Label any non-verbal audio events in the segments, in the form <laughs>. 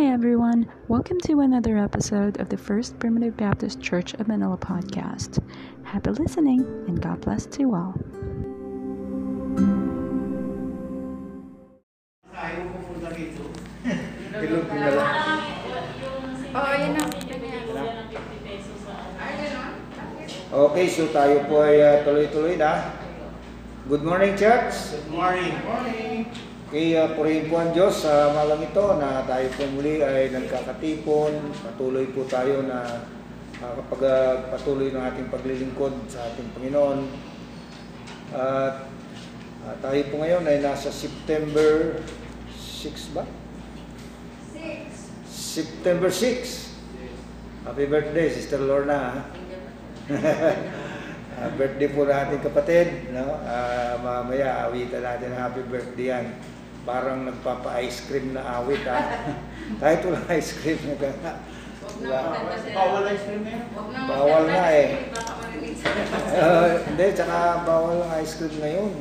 Hi, everyone. Welcome to another episode of the First Primitive Baptist Church of Manila podcast. Happy listening, and God bless to you all. Ayaw ko po na rito. Ilog ko na lang. Oo, yun na. Okay, so tayo po ay uh, tuloy-tuloy na. Good morning, church. Good morning. Morning. Okay, uh, purihin po ang Diyos sa malang ito na tayo po muli ay nagkakatipon. Patuloy po tayo na uh, kapag uh, patuloy ng ating paglilingkod sa ating Panginoon. At uh, tayo po ngayon ay nasa September 6 ba? Six. September 6. Happy birthday, Sister Lorna. <laughs> Ah, birthday po na ating kapatid, no? Ah, mamaya awitan natin happy birthday yan. Parang nagpapa-ice cream na awit ha. <laughs> Kahit walang ice cream na gana. Bawal ice cream na yun. Bawal nga eh. Sa <laughs> Ah, hindi, tsaka bawal ang ice cream ngayon.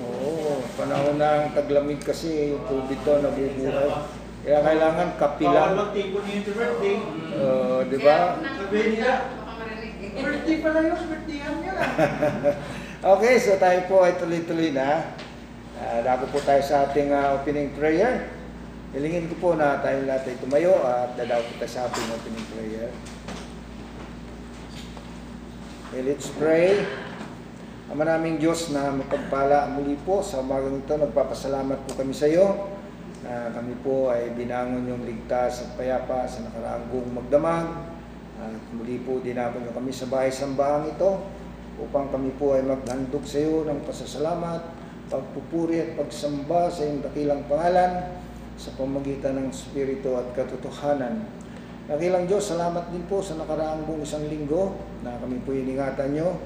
Oo, panahon na ang taglamig kasi yung tubig to nabubuhay. Kaya kailangan Bawal kapilan. magtipon yung birthday. Uh, di ba? Sabihin nila, birthday pala yun, birthday yan yun <laughs> ah. Okay, so tayo po ay tuloy-tuloy na. Uh, Dago po tayo sa ating ah, opening prayer. Hilingin ko po na tayo lahat ay tumayo at dadaw po tayo sa ating opening prayer. Okay, let's pray. Ama naming Diyos na mapagpala muli po sa umagang ito, nagpapasalamat po kami sa iyo na kami po ay binangon yung ligtas at payapa sa nakaraang buong magdamag. At muli po dinapon kami sa bahay sambahang ito upang kami po ay maghandog sa iyo ng pasasalamat, pagpupuri at pagsamba sa iyong dakilang pangalan sa pamagitan ng Espiritu at katotohanan. Dakilang Diyos, salamat din po sa nakaraang buong isang linggo na kami po iningatan nyo.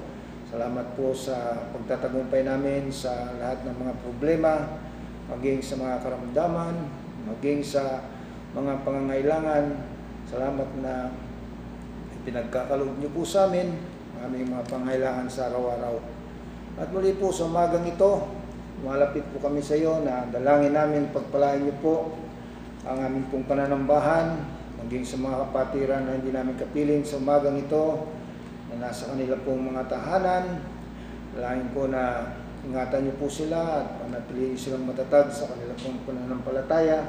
Salamat po sa pagtatagumpay namin sa lahat ng mga problema, maging sa mga karamdaman, maging sa mga pangangailangan. Salamat na pinagkakaloob niyo po sa amin ang aming mga pangailangan sa araw-araw. At muli po sa umagang ito, malapit po kami sa iyo na dalangin namin pagpalain niyo po ang aming pong pananambahan, maging sa mga kapatiran na hindi namin kapiling sa umagang ito, na nasa kanila pong mga tahanan. Dalangin ko na ingatan niyo po sila at panatilihin silang matatag sa kanila pong pananampalataya.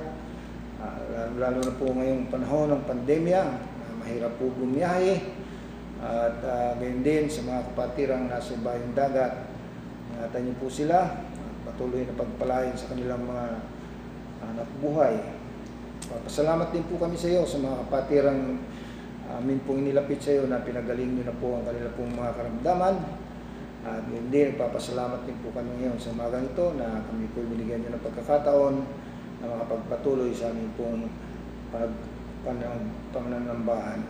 Ah, lalo, lalo na po ngayong panahon ng pandemya, na mahirap po bumiyahe. At uh, gayon din sa mga kapatirang nasa bayong dagat, ingatan niyo po sila patuloy na pagpalain sa kanilang mga anak buhay. Papasalamat din po kami sa iyo sa mga kapatirang amin pong inilapit sa iyo na pinagaling niyo na po ang kanila pong mga karamdaman. At yun din, nagpapasalamat din po kami ngayon sa umagang ito na kami po binigyan niyo ng pagkakataon na makapagpatuloy sa aming pong pag, panang, pananambahan.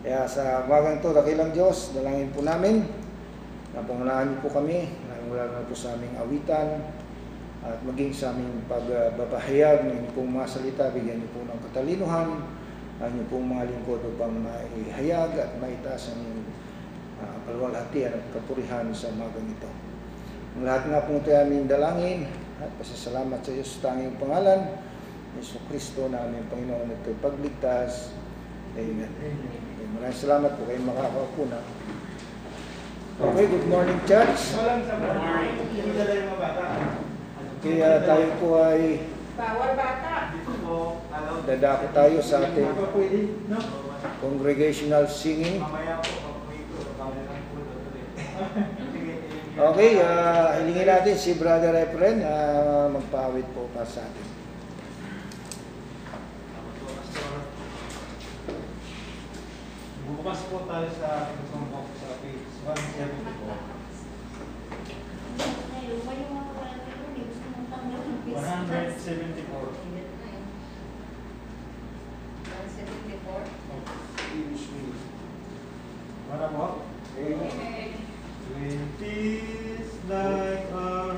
Kaya sa umagang ito, dakilang Diyos, dalangin po namin na pangunahan niyo po kami, lalo na po sa aming awitan, at maging sa aming pagbabahayag ng inyong pong mga salita, bigyan niyo po ng katalinuhan, ang inyong pong mga lingkod upang maihayag at maitaas ang inyong uh, kalwalhatian at kapurihan sa umagang ito. Ang lahat nga po ito ay aming dalangin at pasasalamat sa iyo sa tanging pangalan, Yesu Kristo na aming Panginoon at pagligtas. Amen. Okay, maraming salamat po kayo makakaupo na. Okay, good morning church. Good morning. Kaya tayo po ay dadako tayo sa ating congregational singing. Okay, uh, hilingin natin si Brother Efren ah, uh, magpawid po pa sa atin. Bukas po tayo sa ating 174. 174. What about? 20 is like a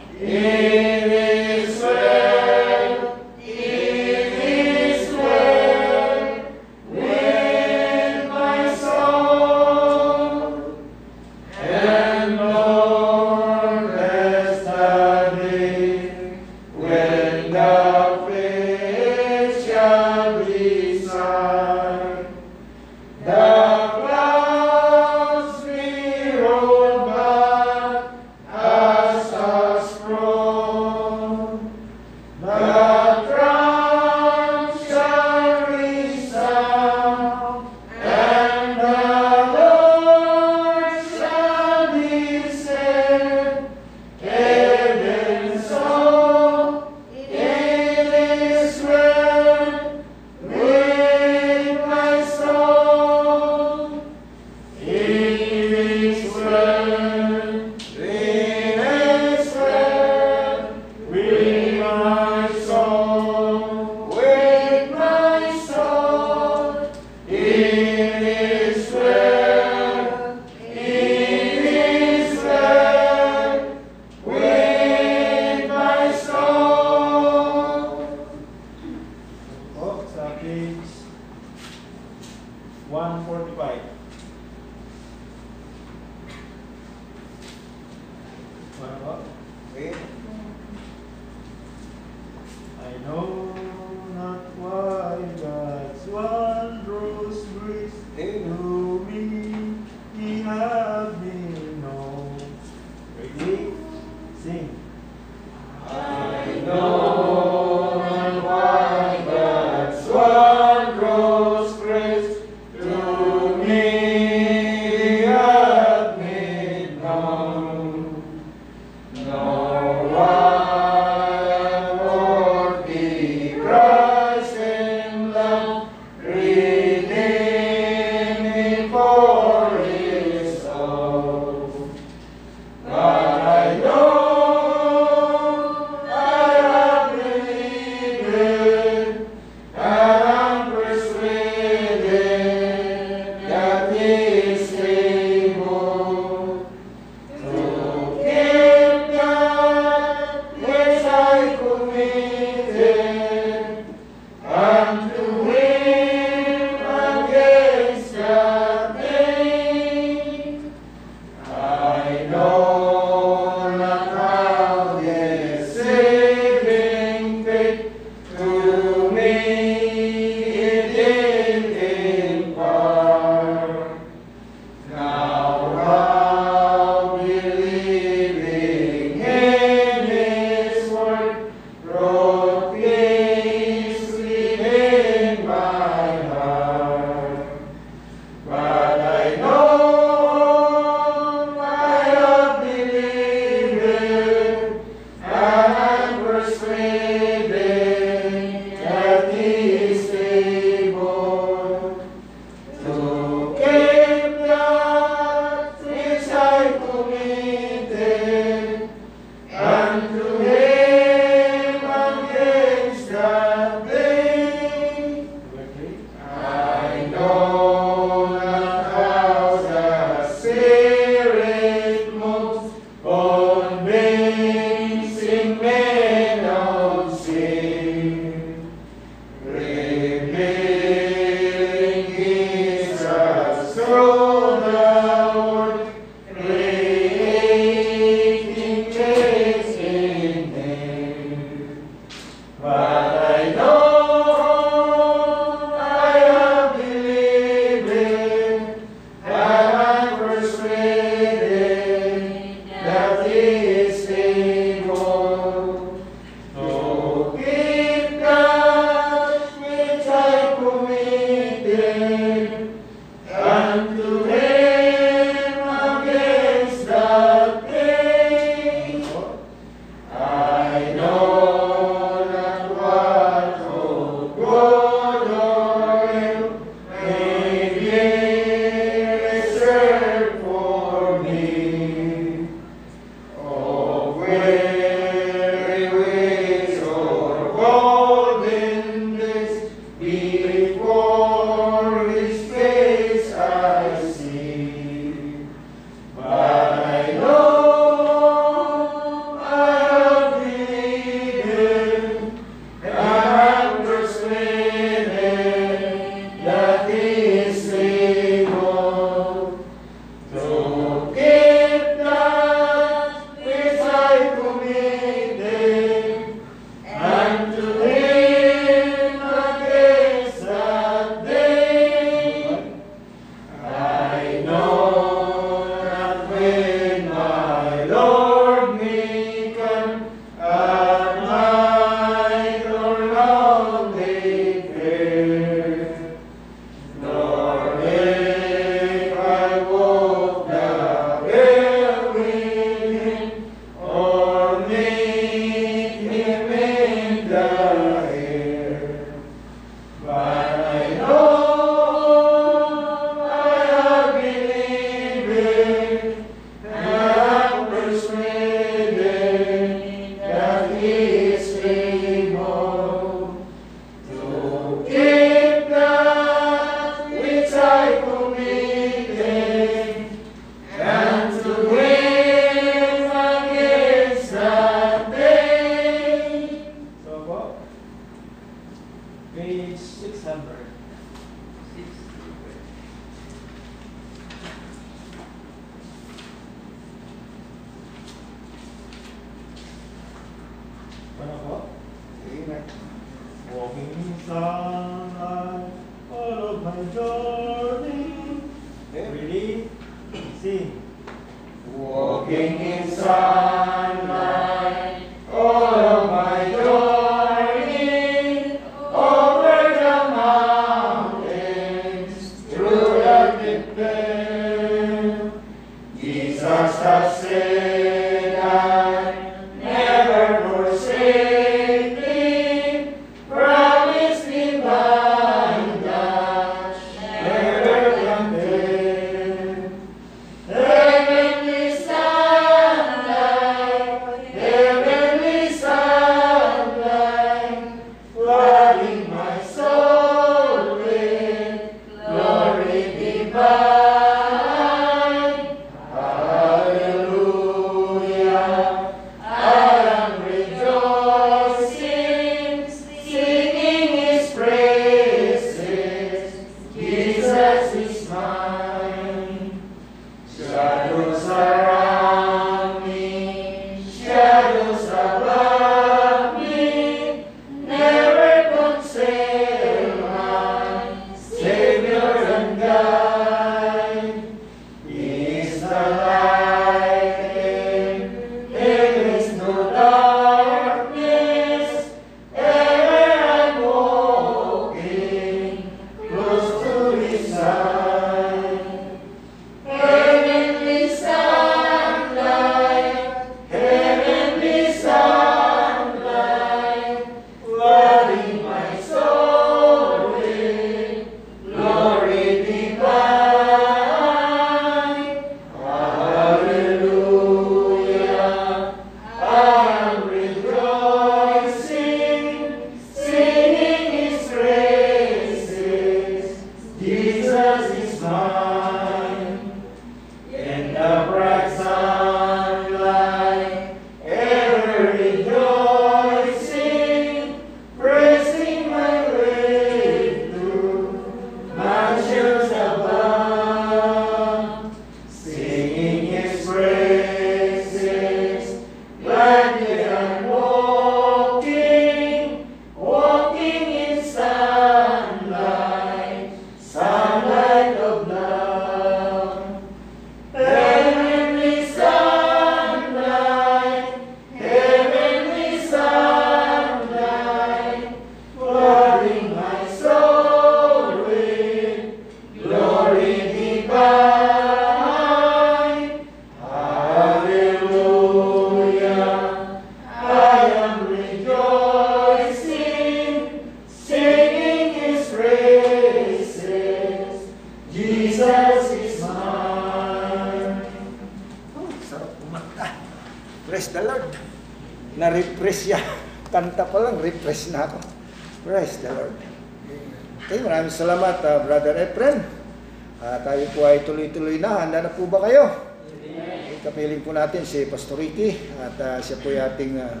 si Pastor Ricky at ah, siya po ating ah,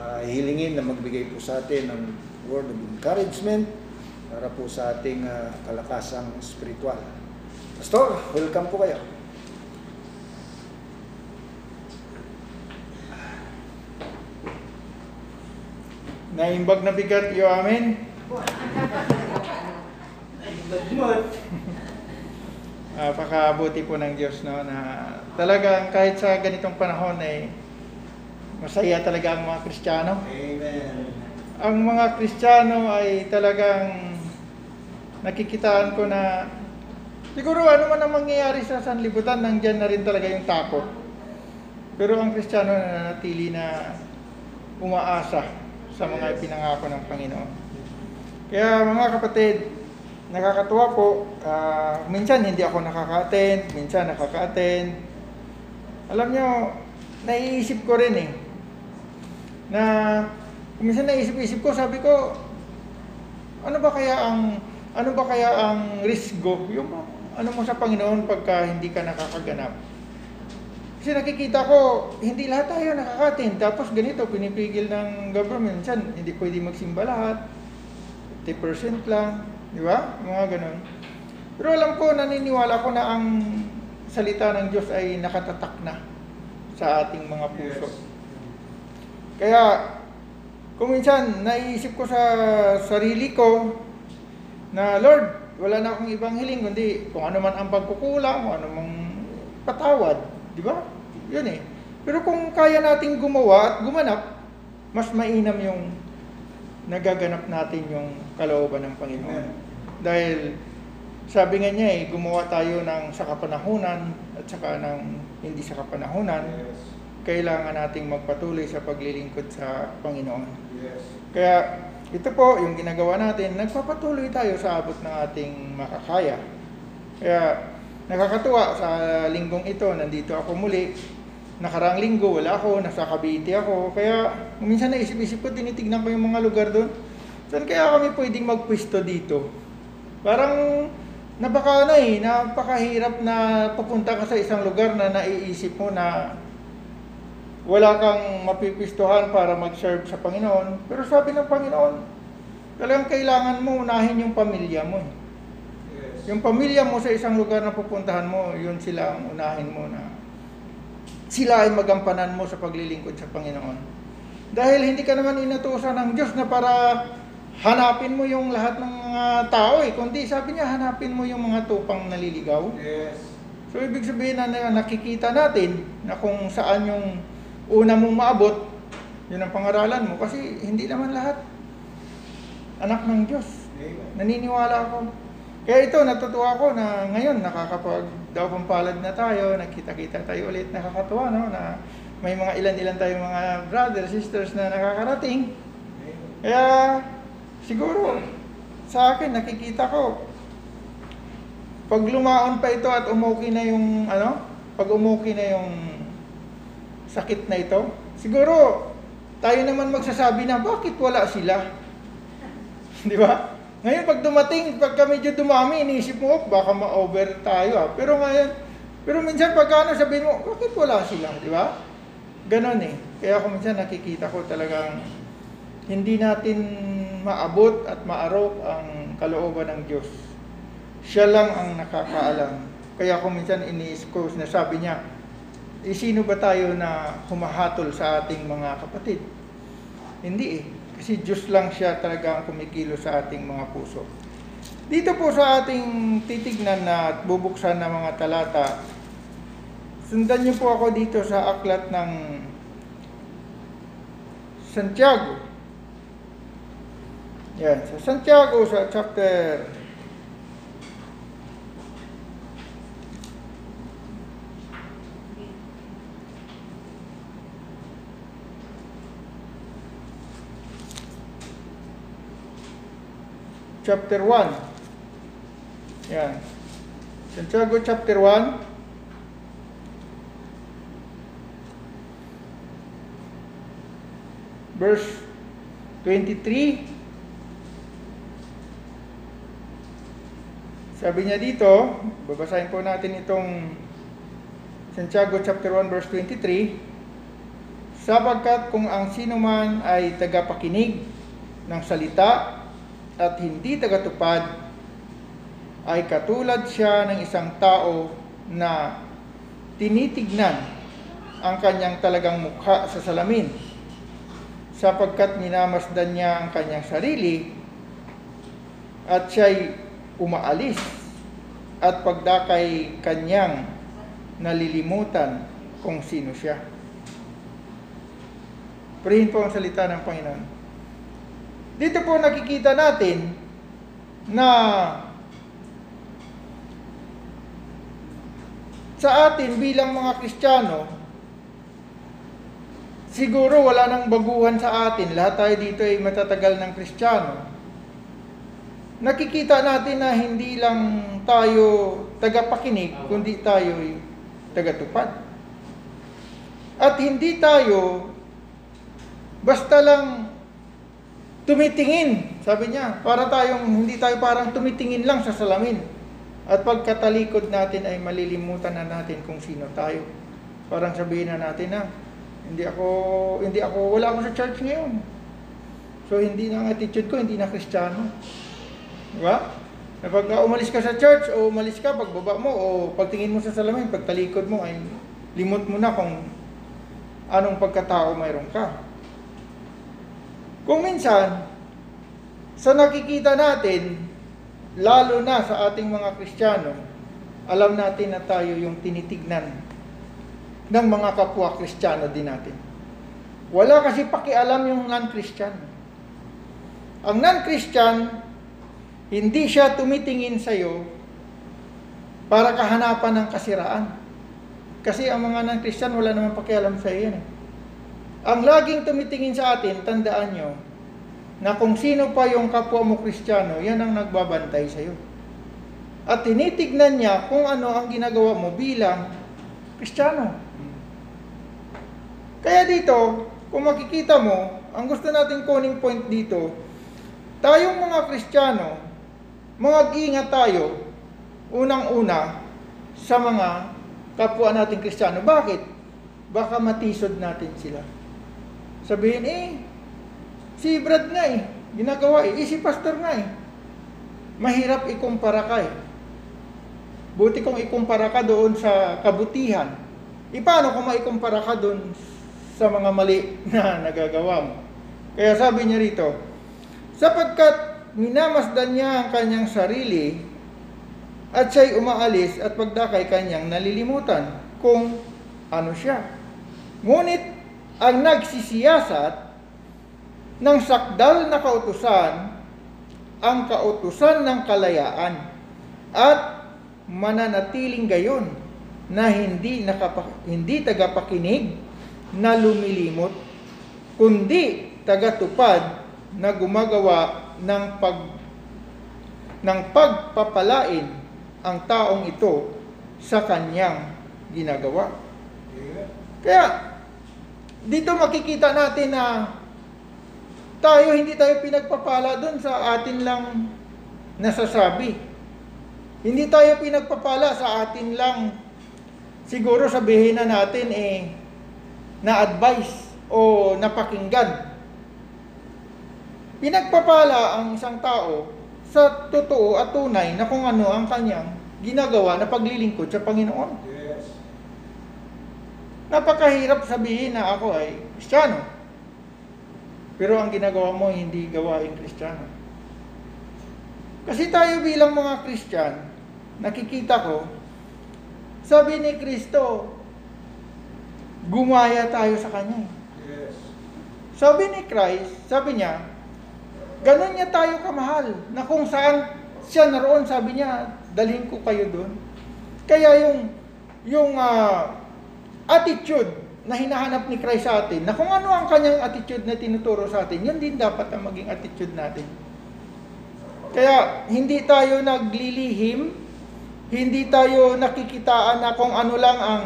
ah, hilingin na magbigay po sa atin ng word of encouragement para po sa ating ah, kalakasang spiritual. Pastor, welcome po kayo. Naimbag na bigat iyo amin. <laughs> Napakabuti po ng Diyos no, na talagang kahit sa ganitong panahon ay masaya talaga ang mga Kristiyano. Amen. Ang mga Kristiyano ay talagang nakikitaan ko na siguro ano man ang mangyayari sa sanlibutan, nandyan na rin talaga yung takot. Pero ang Kristiyano na nanatili na umaasa sa mga ipinangako ng Panginoon. Kaya mga kapatid, nakakatuwa po, ah, minsan hindi ako nakaka-attend, minsan nakaka-attend. Alam nyo, naiisip ko rin eh, na minsan naisip-isip ko, sabi ko, ano ba kaya ang ano ba kaya ang risgo? Yung ano mo sa Panginoon pagka hindi ka nakakaganap? Kasi nakikita ko, hindi lahat tayo nakakatin. Tapos ganito, pinipigil ng government. Minsan, hindi pwede magsimba lahat. 50% lang. Di ba? Mga ganun. Pero alam ko, naniniwala ko na ang salita ng Diyos ay nakatatak na sa ating mga puso. Kaya, kung minsan, naiisip ko sa sarili ko na, Lord, wala na akong ibang hiling, kundi kung ano man ang pagkukulang, kung ano mang patawad. Di ba? Yun eh. Pero kung kaya nating gumawa at gumanap, mas mainam yung nagaganap natin yung kalooban ng Panginoon. Amen. Dahil sabi nga niya eh, gumawa tayo ng sa kapanahunan at saka ng hindi sa kapanahunan, Yes. kailangan nating magpatuloy sa paglilingkod sa Panginoon. Yes. Kaya ito po yung ginagawa natin, nagpapatuloy tayo sa abot ng ating makakaya. Kaya nakakatuwa sa linggong ito, nandito ako muli. Nakarang linggo, wala ako, nasa Cavite ako. Kaya minsan naisip-isip ko, tinitignan ko yung mga lugar doon. Saan kaya kami pwedeng magpwisto dito? Parang napaka ano eh, napakahirap na papunta ka sa isang lugar na naiisip mo na wala kang mapipistuhan para mag-serve sa Panginoon. Pero sabi ng Panginoon, talagang kailangan mo unahin yung pamilya mo. eh. Yes. Yung pamilya mo sa isang lugar na pupuntahan mo, yun sila ang unahin mo na sila ay magampanan mo sa paglilingkod sa Panginoon. Dahil hindi ka naman inutusan ng Diyos na para hanapin mo yung lahat ng mga tao eh. Kundi sabi niya, hanapin mo yung mga tupang naliligaw. Yes. So ibig sabihin na, na nakikita natin na kung saan yung una mong maabot, yun ang pangaralan mo. Kasi hindi naman lahat anak ng Diyos. Amen. Naniniwala ako. Kaya ito, natutuwa ako na ngayon nakakapag daw palad na tayo, nagkita-kita tayo ulit, nakakatuwa no, na may mga ilan-ilan tayong mga brothers, sisters na nakakarating. Amen. Kaya siguro sa akin nakikita ko pag lumaon pa ito at umuki na yung ano, pag umuki na yung sakit na ito, siguro tayo naman magsasabi na bakit wala sila? <laughs> Di ba? Ngayon pag dumating, pagka medyo dumami, iniisip mo, "Oh, baka ma-over tayo ah. Pero ngayon, pero minsan pagka ano, sabihin mo, bakit wala sila? Di ba? Ganon eh. Kaya ako minsan nakikita ko talagang hindi natin maabot at maarok ang kalooban ng Diyos. Siya lang ang nakakaalam. Kaya kung minsan ini-excuse na sabi niya, eh, sino ba tayo na humahatol sa ating mga kapatid? Hindi eh. Kasi Diyos lang siya talaga ang kumikilo sa ating mga puso. Dito po sa ating titignan na at bubuksan na mga talata, sundan niyo po ako dito sa aklat ng Santiago. Yan, sa Santiago sa chapter chapter 1. Yan. Santiago chapter 1. Verse 23. Sabi niya dito, babasahin po natin itong Santiago chapter 1 verse 23. Sapagkat kung ang sino man ay tagapakinig ng salita at hindi tagatupad, ay katulad siya ng isang tao na tinitignan ang kanyang talagang mukha sa salamin sapagkat minamasdan niya ang kanyang sarili at siya'y umaalis at pagdakay kanyang nalilimutan kung sino siya. Purihin po ang salita ng Panginoon. Dito po nakikita natin na sa atin bilang mga Kristiyano, siguro wala nang baguhan sa atin. Lahat tayo dito ay matatagal ng Kristiyano. Nakikita natin na hindi lang tayo tagapakinig, kundi tayo ay tagatupad. At hindi tayo basta lang tumitingin, sabi niya, para tayong hindi tayo parang tumitingin lang sa salamin. At pagkatalikod natin ay malilimutan na natin kung sino tayo. Parang sabihin na natin na hindi ako hindi ako wala ako sa church ngayon. So hindi na ang attitude ko, hindi na Kristiyano. Di ba? Na pag umalis ka sa church o umalis ka pagbaba mo o pagtingin mo sa salamin, pagtalikod mo ay limot mo na kung anong pagkatao mayroon ka. Kung minsan, sa nakikita natin, lalo na sa ating mga Kristiyano, alam natin na tayo yung tinitignan ng mga kapwa Kristiyano din natin. Wala kasi pakialam yung non-Christian. Ang non-Christian, hindi siya tumitingin sa iyo para kahanapan ng kasiraan. Kasi ang mga non-Christian, wala naman pakialam sa iyo eh. Ang laging tumitingin sa atin, tandaan nyo, na kung sino pa yung kapwa mo Kristiyano, yan ang nagbabantay sa iyo. At tinitignan niya kung ano ang ginagawa mo bilang Kristiyano. Kaya dito, kung makikita mo, ang gusto natin kuning point dito, tayong mga Kristiyano, mga ingat tayo, unang-una, sa mga kapwa nating Kristiyano. Bakit? Baka matisod natin sila. Sabihin, eh, si Brad nga eh, ginagawa eh, eh si Pastor nga eh. Mahirap ikumpara ka eh. Buti kung ikumpara ka doon sa kabutihan. E paano kung maikumpara ka doon sa mga mali <laughs> na nagagawa mo? Kaya sabi niya rito, sapagkat minamasdan niya ang kanyang sarili at siya'y umaalis at pagdakay kanyang nalilimutan kung ano siya. Ngunit ang nagsisiyasat ng sakdal na kautusan ang kautusan ng kalayaan at mananatiling gayon na hindi nakapa, hindi tagapakinig na lumilimot kundi tagatupad na gumagawa ng pag ng pagpapalain ang taong ito sa kanyang ginagawa. Kaya dito makikita natin na tayo hindi tayo pinagpapala doon sa atin lang nasasabi. Hindi tayo pinagpapala sa atin lang siguro sabihin na natin eh na advice o napakinggan. Pinagpapala ang isang tao sa totoo at tunay na kung ano ang kanyang ginagawa na paglilingkod sa Panginoon. Yes. Napakahirap sabihin na ako ay Kristiyano. Pero ang ginagawa mo hindi gawain Kristiyano. Kasi tayo bilang mga Kristyan, nakikita ko, sabi ni Kristo, gumaya tayo sa Kanya. Yes. Sabi ni Christ, sabi niya, ganun niya tayo kamahal, na kung saan siya naroon, sabi niya, dalhin ko kayo doon. Kaya yung, yung ah, attitude na hinahanap ni Christ sa atin, na kung ano ang kanyang attitude na tinuturo sa atin, yun din dapat ang maging attitude natin. Kaya hindi tayo naglilihim, hindi tayo nakikitaan na kung ano lang ang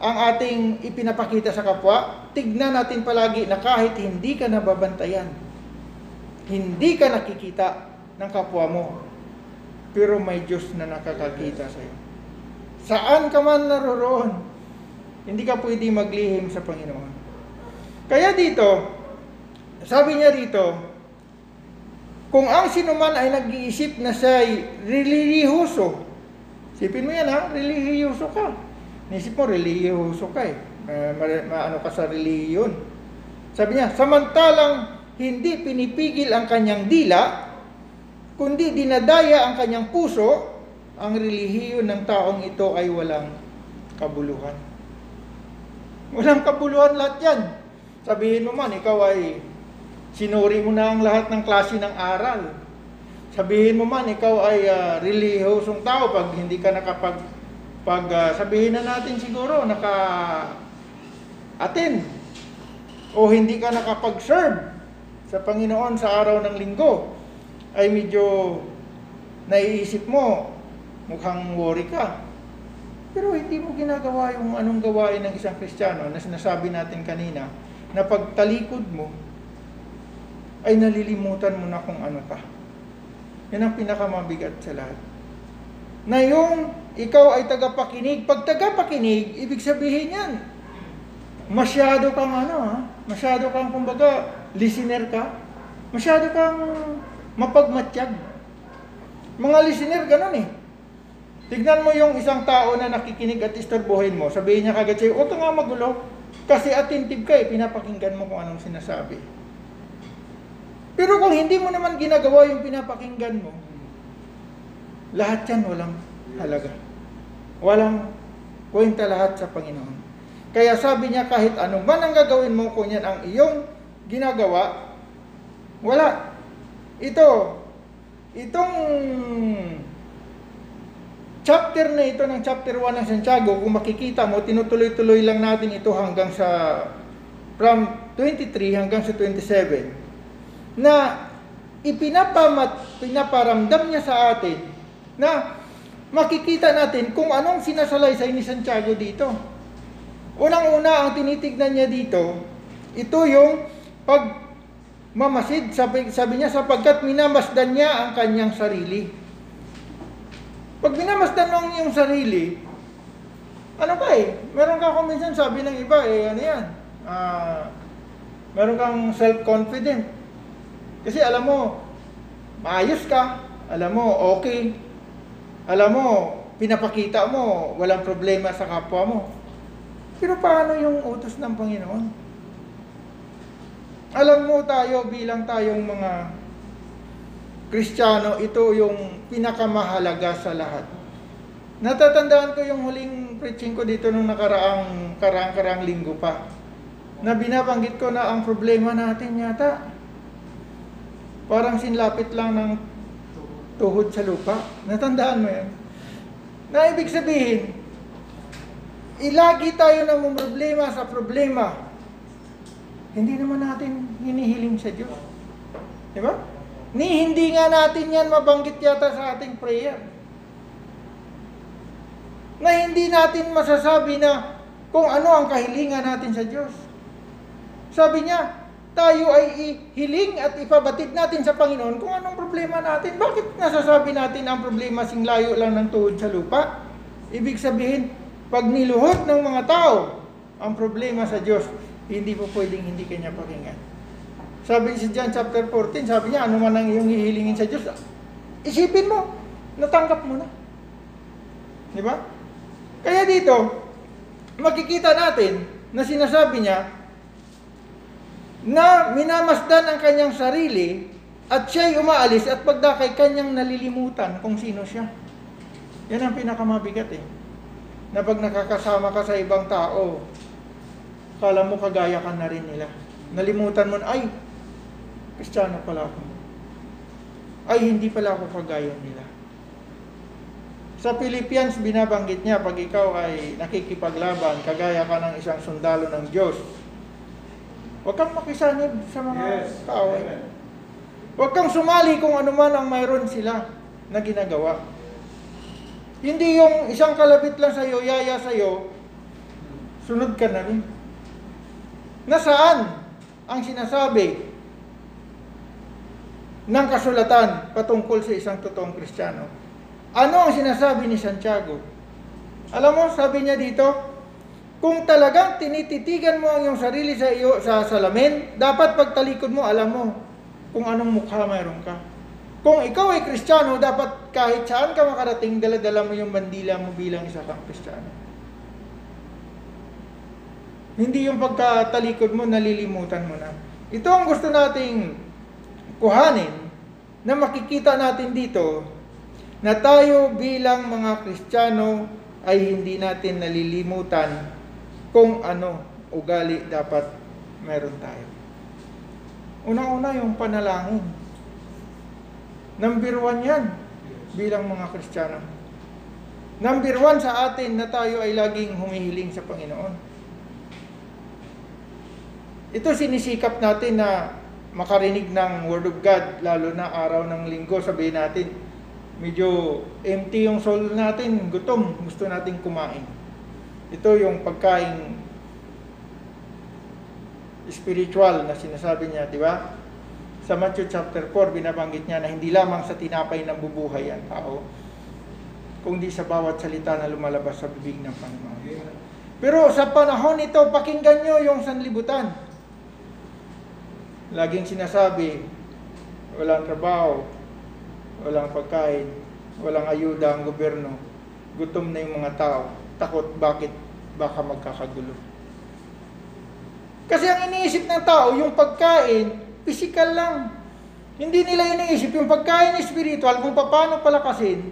ang ating ipinapakita sa kapwa. Tignan natin palagi na kahit hindi ka nababantayan, hindi ka nakikita ng kapwa mo, pero may Diyos na nakakakita sa iyo. Saan ka man naroroon, hindi ka pwede maglihim sa Panginoon. Kaya dito, sabi niya rito, kung ang sinuman ay nag-iisip na siya'y relihiyoso, sipin mo yan ha, relihiyoso ka. Nisip mo, relihiyoso ka eh. Ma- ma- maano ka sa relihiyon. Sabi niya, samantalang hindi pinipigil ang kanyang dila, kundi dinadaya ang kanyang puso, ang relihiyon ng taong ito ay walang kabuluhan. Walang kabuluhan lahat yan. Sabihin mo man, ikaw ay sinuri mo na ang lahat ng klase ng aral. Sabihin mo man, ikaw ay uh, relihiyosong tao pag hindi ka nakapag pag ah, sabihin na natin siguro naka attend o hindi ka nakapag-serve sa Panginoon sa araw ng linggo ay medyo naiisip mo mukhang worry ka pero hindi mo ginagawa yung anong gawain ng isang Kristiyano na sinasabi natin kanina na pagtalikod mo ay nalilimutan mo na kung ano ka. Yan ang pinakamabigat sa lahat. Na yung ikaw ay tagapakinig. Pag tagapakinig, ibig sabihin yan, masyado kang ano ha, masyado kang kumbaga, listener ka, masyado kang mapagmatsyag. Mga listener, ganun eh. Tignan mo yung isang tao na nakikinig at istorbohin mo, sabihin niya kagad sa'yo, huwag nga magulo, kasi attentive ka eh, pinapakinggan mo kung anong sinasabi. Pero kung hindi mo naman ginagawa yung pinapakinggan mo, lahat yan walang halaga. walang kwenta lahat sa Panginoon. Kaya sabi niya kahit ano man ang gagawin mo kung yan ang iyong ginagawa, wala. Ito, itong chapter na ito ng chapter 1 ng Santiago, kung makikita mo, tinutuloy-tuloy lang natin ito hanggang sa from 23 hanggang sa 27 na ipinapamat, pinaparamdam niya sa atin na makikita natin kung anong sinasalaysay ni Santiago dito. Unang-una ang tinitignan niya dito, ito yung pag mamasid, sabi, sabi niya, sapagkat minamasdan niya ang kanyang sarili. Pag minamasdan mo iyong sarili, ano ka eh, meron ka kung minsan sabi ng iba eh, ano yan, ah, meron kang self-confident. Kasi alam mo, maayos ka, alam mo, okay, alam mo, pinapakita mo, walang problema sa kapwa mo. Pero paano yung utos ng Panginoon? Alam mo tayo bilang tayong mga Kristiyano, ito yung pinakamahalaga sa lahat. Natatandaan ko yung huling preaching ko dito nung nakaraang karaang karaang linggo pa. Na binabanggit ko na ang problema natin yata parang sinlapit lang ng tuhod sa lupa. Natandaan mo yan? Na ibig sabihin, ilagi tayo ng problema sa problema. Hindi naman natin hinihiling sa Diyos. Di ba? Ni hindi nga natin yan mabanggit yata sa ating prayer. Na hindi natin masasabi na kung ano ang kahilingan natin sa Diyos. Sabi niya, tayo ay hiling at ipabatid natin sa Panginoon kung anong problema natin. Bakit nasasabi natin ang problema sing layo lang ng tuhod sa lupa? Ibig sabihin, pag niluhod ng mga tao ang problema sa Diyos, hindi po pwedeng hindi kanya pakinggan. Sabi sa John chapter 14, sabi niya, ano man ang iyong hihilingin sa Diyos, isipin mo, natanggap mo na. Di ba? Kaya dito, makikita natin na sinasabi niya na minamasdan ang kanyang sarili at siya'y umaalis at pagdakay kanyang nalilimutan kung sino siya. Yan ang pinakamabigat eh. Na pag nakakasama ka sa ibang tao, kala mo kagaya ka na rin nila. Nalimutan mo na, ay, Kristiyano pala ako. Ay, hindi pala ako kagaya nila. Sa Philippians, binabanggit niya, pag ikaw ay nakikipaglaban, kagaya ka ng isang sundalo ng Diyos, huwag kang makisanib sa mga Yes. kaaway. Huwag kang sumali kung ano man ang mayroon sila na ginagawa. Hindi yung isang kalabit lang sa'yo, yaya sa'yo, sunod ka na rin. Nasaan ang sinasabi ng kasulatan patungkol sa isang totoong Kristiyano? Ano ang sinasabi ni Santiago? Alam mo, sabi niya dito, kung talagang tinititigan mo ang iyong sarili sa iyo sa salamin, dapat pagtalikod mo, alam mo kung anong mukha mayroon ka. Kung ikaw ay Kristiyano, dapat kahit saan ka makarating, dala-dala mo yung bandila mo bilang isa kang Kristiyano. Hindi yung pagkatalikod mo, nalilimutan mo na. Ito ang gusto nating kuhanin na makikita natin dito na tayo bilang mga Kristiyano ay hindi natin nalilimutan kung ano ugali dapat meron tayo. Unang-una yung panalangin. Number one yan bilang mga Kristiyano. Number one sa atin na tayo ay laging humihiling sa Panginoon. Ito sinisikap natin na makarinig ng Word of God, lalo na araw ng linggo, sabihin natin, medyo empty yung soul natin, gutom, gusto nating kumain. Ito yung pagkain spiritual na sinasabi niya, di ba? Sa Matthew chapter 4, binabanggit niya na hindi lamang sa tinapay ng bubuhay ang tao, kundi sa bawat salita na lumalabas sa bibig ng Panginoon. Pero sa panahon ito, pakinggan nyo yung sanlibutan. Laging sinasabi, walang trabaho, walang pagkain, walang ayuda ang gobyerno, gutom na yung mga tao, takot bakit baka magkakagulo. Kasi ang iniisip ng tao, yung pagkain, physical lang. Hindi nila iniisip yung pagkain spiritual kung paano palakasin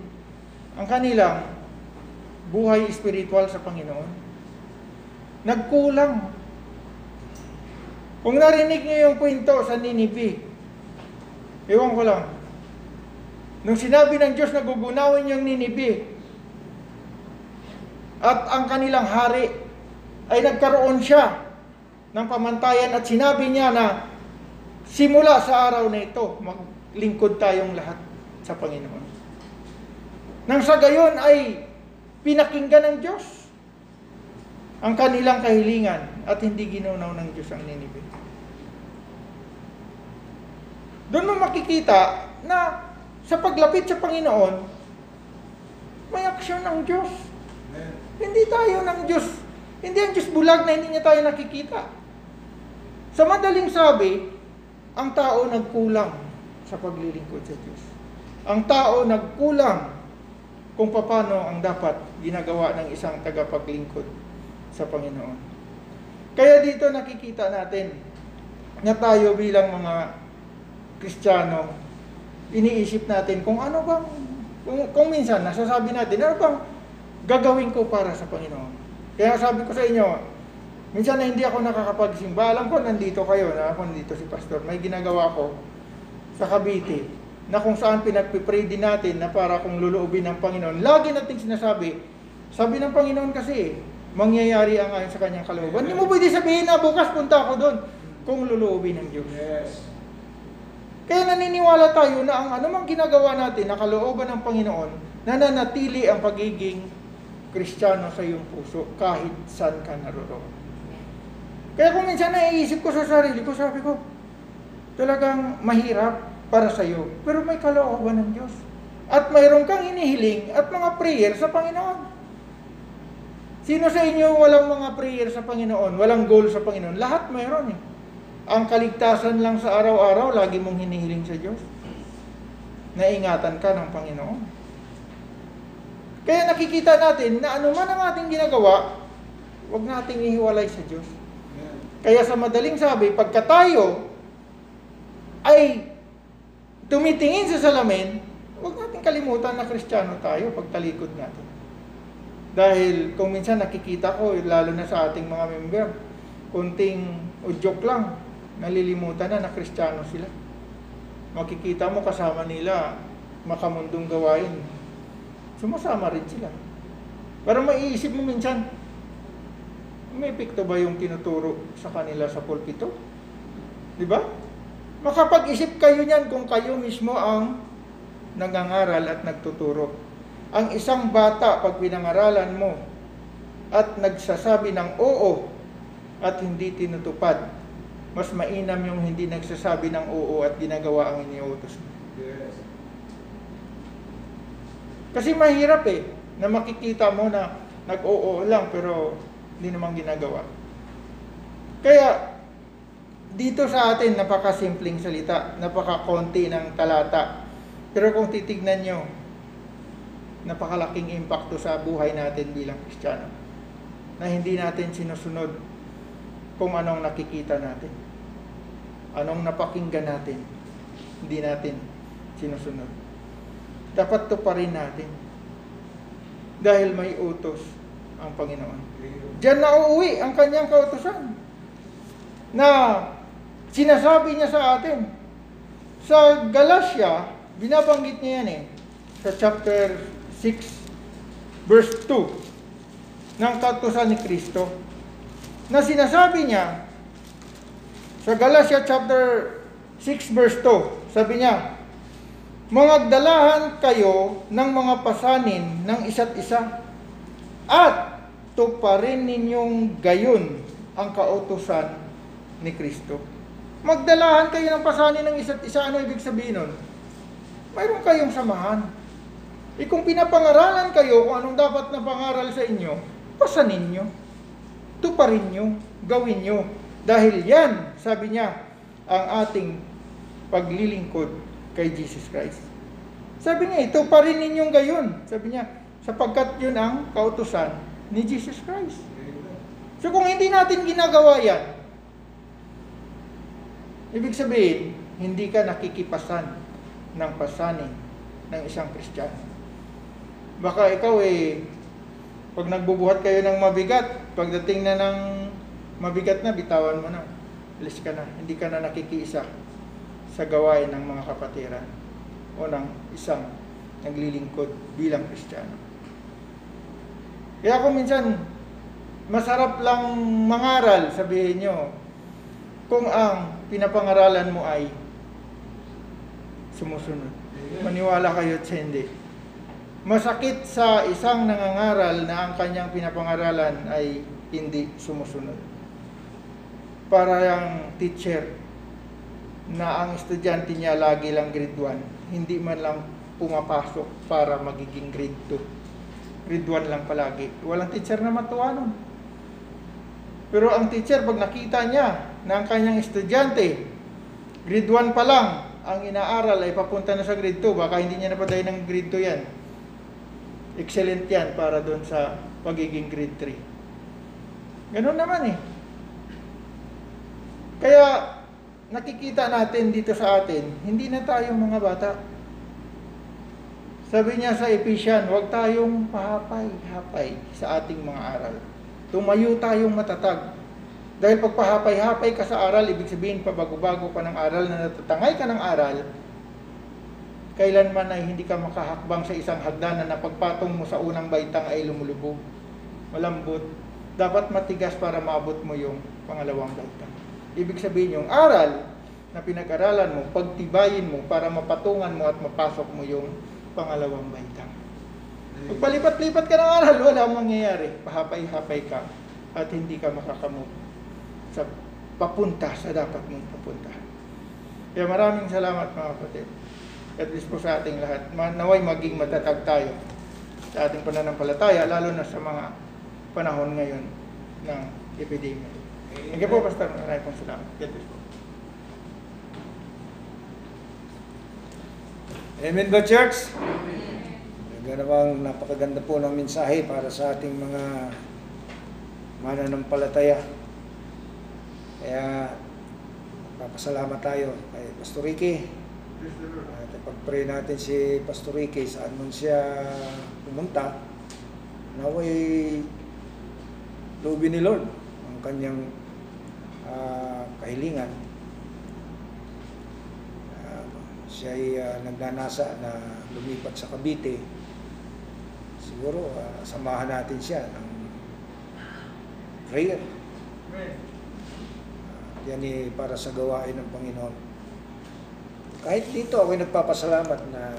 ang kanilang buhay spiritual sa Panginoon. Nagkulang. Kung narinig niyo yung kwento sa Ninive, ewan ko lang, nung sinabi ng Diyos na gugunawin yung Ninive, at ang kanilang hari ay nagkaroon siya ng pamantayan at sinabi niya na simula sa araw na ito, maglingkod tayong lahat sa Panginoon. Nang sa gayon ay pinakinggan ng Diyos ang kanilang kahilingan at hindi ginunaw ng Diyos ang Ninive. Doon mo makikita na sa paglapit sa Panginoon, may aksyon ng Diyos. Hindi tayo ng Diyos. Hindi ang Diyos bulag na hindi niya tayo nakikita. Sa madaling sabi, ang tao nagkulang sa paglilingkod sa Diyos. Ang tao nagkulang kung paano ang dapat ginagawa ng isang tagapaglingkod sa Panginoon. Kaya dito nakikita natin na tayo bilang mga Kristiyano, iniisip natin kung ano bang, kung, kung minsan nasasabi natin, ano bang gagawin ko para sa Panginoon. Kaya sabi ko sa inyo, minsan na hindi ako nakakapagsimba, alam ko nandito kayo, na ako nandito si Pastor, may ginagawa ko sa Cavite, na kung saan pinagpipray din natin na para kung luluubin ng Panginoon. Lagi natin sinasabi, sabi ng Panginoon kasi, mangyayari ang ayon sa kanyang kalooban. Hindi mo pwede sabihin na bukas punta ako doon kung luluubin ng Diyos. Kaya naniniwala tayo na ang anumang ginagawa natin na kalooban ng Panginoon, nananatili ang pagiging Kristiyano sa iyong puso kahit saan ka naroroon. Kaya kung minsan naiisip ko sa sarili ko, sabi ko, talagang mahirap para sa iyo. Pero may kalooban ng Diyos. At mayroon kang hinihiling at mga prayer sa Panginoon. Sino sa inyo walang mga prayer sa Panginoon? Walang goal sa Panginoon? Lahat mayroon eh. Ang kaligtasan lang sa araw-araw, lagi mong hinihiling sa Diyos. Naingatan ka ng Panginoon. Kaya nakikita natin na anuman ang ating ginagawa, huwag nating ihiwalay sa Diyos. Kaya sa madaling sabi, pagka tayo ay tumitingin sa salamin, huwag nating kalimutan na kristyano tayo pagtalikod natin. Dahil kung minsan nakikita ko, lalo na sa ating mga member, kunting udyok lang, nalilimutan na na kristyano sila. Makikita mo kasama nila makamundong gawain. Sumasama rin sila. Pero maiisip mo minsan, may epekto ba yung tinuturo sa kanila sa pulpito? Di ba? Makapag-isip kayo niyan kung kayo mismo ang nangangaral at nagtuturo. Ang isang bata, pag pinangaralan mo at nagsasabi ng oo at hindi tinutupad, mas mainam yung hindi nagsasabi ng oo at ginagawa ang iniutos. Kasi mahirap eh, na makikita mo na nag-oo lang pero hindi naman ginagawa. Kaya, dito sa atin, napakasimpleng salita, napakakonti ng talata. Pero kung titignan nyo, napakalaking impacto sa buhay natin bilang Kristiyano. Na hindi natin sinusunod kung anong nakikita natin. Anong napakinggan natin. Hindi natin sinusunod. Dapat to pa rin natin. Dahil may utos ang Panginoon. Diyan na uuwi ang kanyang kautosan. Na sinasabi niya sa atin. Sa Galatia, binabanggit niya yan eh. Sa chapter 6, verse 2 ng kautosan ni Kristo. Na sinasabi niya sa Galatia chapter 6 verse 2, sabi niya, Mangagdalahan kayo ng mga pasanin ng isa't isa at tuparin ninyong gayon ang kautosan ni Kristo. Magdalahan kayo ng pasanin ng isa't isa. Ano ibig sabihin nun? Mayroon kayong samahan. E kung pinapangaralan kayo kung anong dapat na pangaral sa inyo, pasanin nyo. Tuparin nyo. Gawin nyo. Dahil yan, sabi niya, ang ating paglilingkod kay Jesus Christ. Sabi niya, ito pa rin ninyong gayon. Sabi niya, sapagkat yun ang kautusan ni Jesus Christ. So kung hindi natin ginagawa yan, ibig sabihin, hindi ka nakikipasan ng pasanin ng isang Kristiyano. Baka ikaw eh, Pag nagbubuhat kayo ng mabigat, pagdating na ng mabigat na, bitawan mo na. Alis ka na. Hindi ka na nakikiisa sa gawain ng mga kapatiran o ng isang naglilingkod bilang Kristiyano. Kaya kung minsan, masarap lang mangaral, sabihin nyo, kung ang pinapangaralan mo ay sumusunod. Maniwala kayo at hindi. Masakit sa isang nangangaral na ang kanyang pinapangaralan ay hindi sumusunod. Para yung teacher na ang estudyante niya lagi lang grade 1, hindi man lang pumapasok para magiging grade 2. Grade 1 lang palagi. Walang teacher na matuwa nun. Pero ang teacher, pag nakita niya na ang kanyang estudyante, grade 1 pa lang, ang inaaral ay papunta na sa grade 2, baka hindi niya napaday ng grade 2 yan. Excellent yan para doon sa pagiging grade 3. Ganun naman eh. Kaya nakikita natin dito sa atin, hindi na tayo mga bata. Sabi niya sa Ephesians, huwag tayong pahapay-hapay sa ating mga aral. Tumayo tayong matatag. Dahil pag pahapay-hapay ka sa aral, ibig sabihin pabago-bago ka ng aral na natatangay ka ng aral, kailanman ay hindi ka makahakbang sa isang hagdanan na pagpatong mo sa unang baitang ay lumulubog. Malambot. Dapat matigas para maabot mo yung pangalawang baitang. Ibig sabihin yung aral na pinag-aralan mo, pagtibayin mo para mapatungan mo at mapasok mo yung pangalawang baitang. Pag palipat-lipat ka ng aral, wala ang mangyayari. Pahapay-hapay ka at hindi ka makakamove sa papunta sa dapat mong papunta. Kaya maraming salamat mga kapatid. At least po sa ating lahat. Naway maging matatag tayo sa ating pananampalataya, lalo na sa mga panahon ngayon ng epidemya. You po, Pastor. Maraming pong salamat. God bless po. Amen ba, church? Talaga namang napakaganda po ng mensahe para sa ating mga mananampalataya. Kaya, papasalamat tayo kay Pastor Ricky. At pag-pray natin si Pastor Ricky saan man siya pumunta. Naway loobin ni Lord ang kanyang ah, kahilingan. Ah, siya ay ah, nagnanasa na lumipat sa Cavite. Siguro ah, samahan natin siya ng prayer. Amen. Ah, yan ay para sa gawain ng Panginoon. Kahit dito ako'y nagpapasalamat na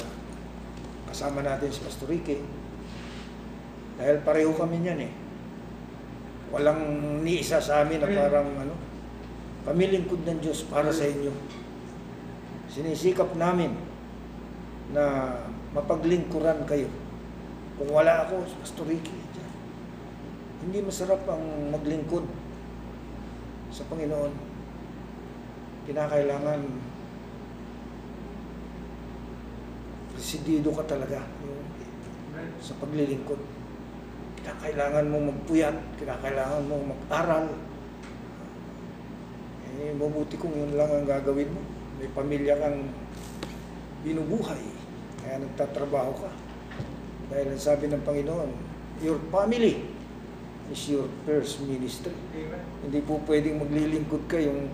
kasama natin si Pastor Ricky. Dahil pareho kami niyan eh. Walang ni isa sa amin na parang ano, pamilingkod ng Diyos para sa inyo. Sinisikap namin na mapaglingkuran kayo. Kung wala ako, Pastor Ricky, dyan. hindi masarap ang maglingkod sa Panginoon. Kinakailangan residido ka talaga sa paglilingkod. Kinakailangan mo magpuyat, kinakailangan mo mag-aral. Eh, mabuti kung yun lang ang gagawin mo. May pamilya kang binubuhay, kaya nagtatrabaho ka. Dahil ang sabi ng Panginoon, your family is your first ministry. Amen. Hindi po pwedeng maglilingkod ka yung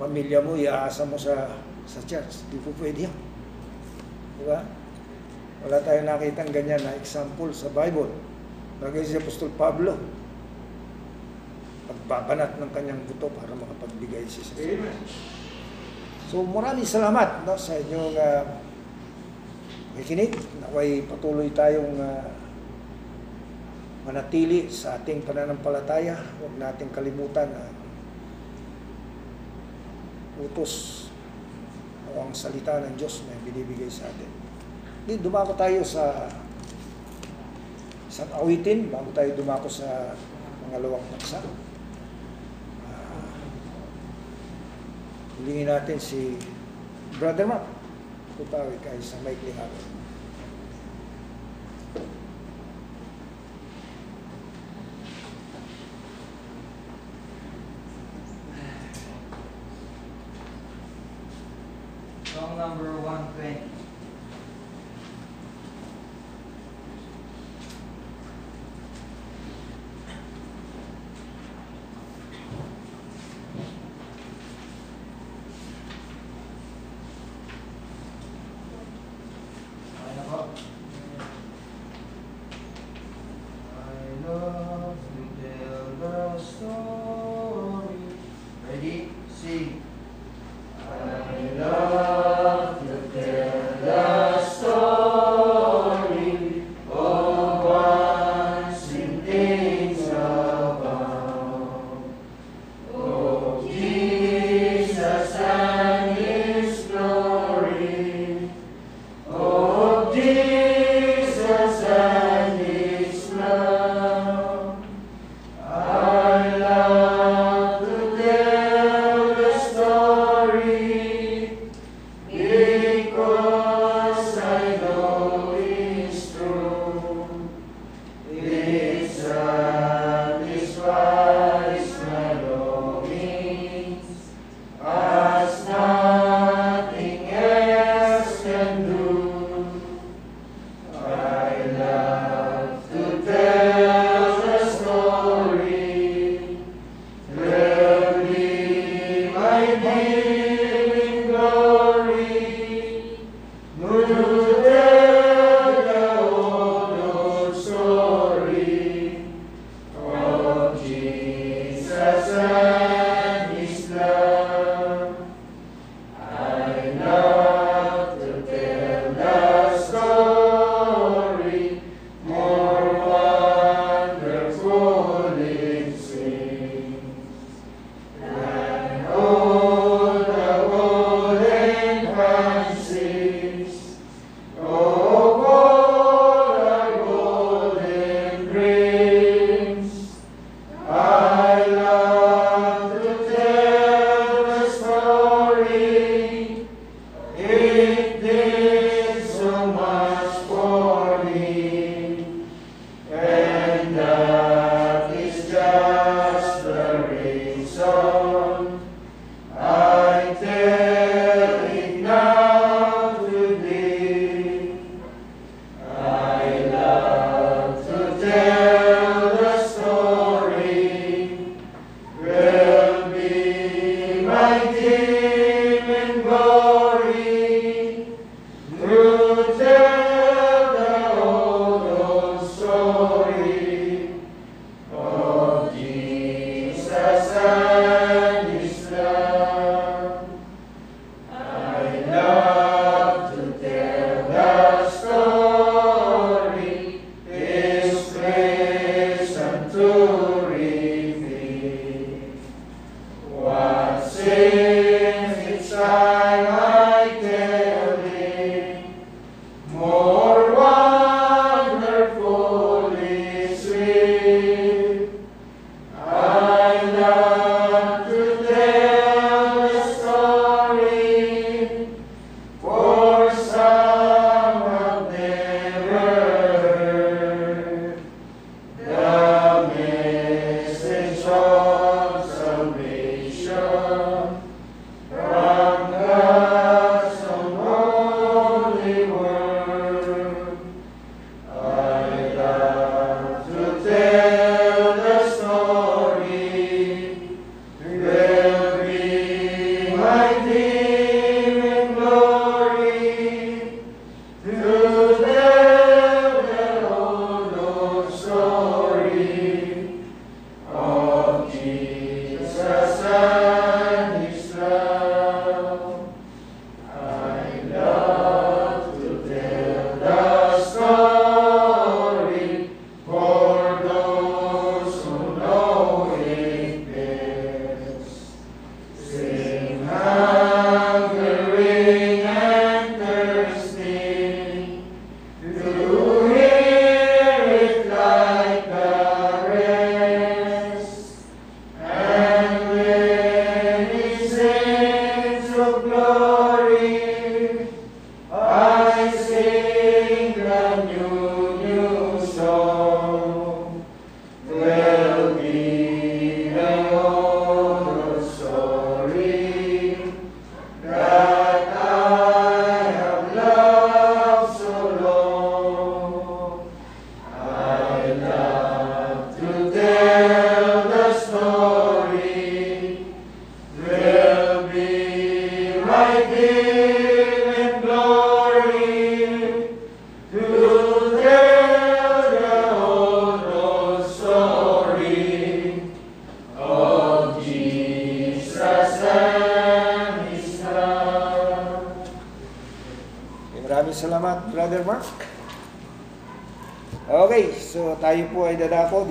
pamilya mo, iaasa mo sa sa church. Hindi po pwede yan. Di ba? Wala tayong nakitang ganyan na example sa Bible. Lagay si Apostol Pablo. Pagbabanat ng kanyang buto para makapagbigay sa Amen. So maraming salamat no, sa inyong uh, makikinig. Naway patuloy tayong ah, manatili sa ating pananampalataya. Huwag nating kalimutan ang utos o ang salita ng Diyos na binibigay sa atin. Di, dumako tayo sa isang awitin bago tayo dumako sa pangalawang paksa. Ah, Hilingin natin si Brother Mark. Tutawid kayo sa maikling awit.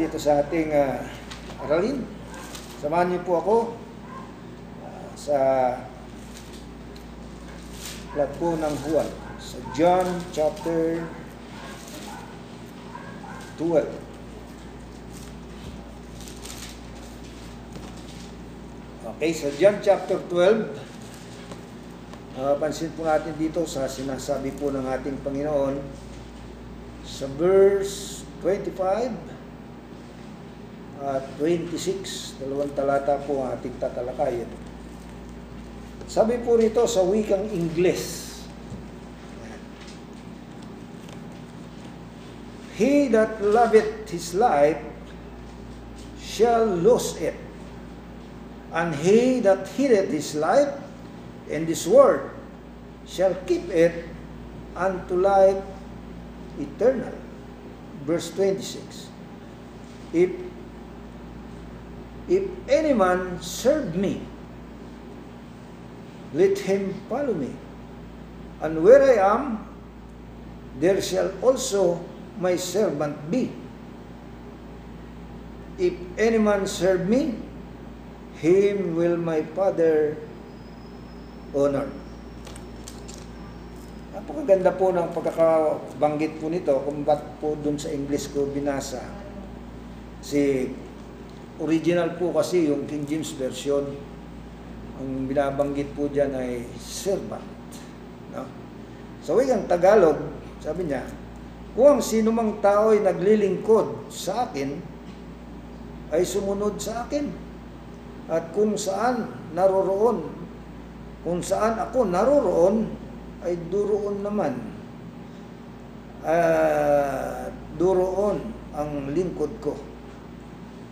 Dito sa ating ah, aralin. Samahan niyo po ako ah, sa plat po ng Juan. Sa John chapter 12. Okay, sa John chapter 12, Napapansin po natin dito sa sinasabi po ng ating Panginoon sa verse 25 at 26, dalawang talata po ang ating tatalakayin. Sabi po rito sa wikang Ingles, He that loveth his life shall lose it, and he that hateth his life in this world shall keep it unto life eternal. Verse 26. If if any man serve me, let him follow me. And where I am, there shall also my servant be. If any man serve me, him will my Father honor. Napakaganda po ng pagkakabanggit po nito kung ba't po dun sa English ko binasa. Si original po kasi yung King James Version, ang binabanggit po dyan ay servant. No? Sa wikang Tagalog, sabi niya, kung ang sino mang tao ay naglilingkod sa akin, ay sumunod sa akin. At kung saan naroroon kung saan ako naroroon, ay duroon naman. Uh, duroon ang lingkod ko.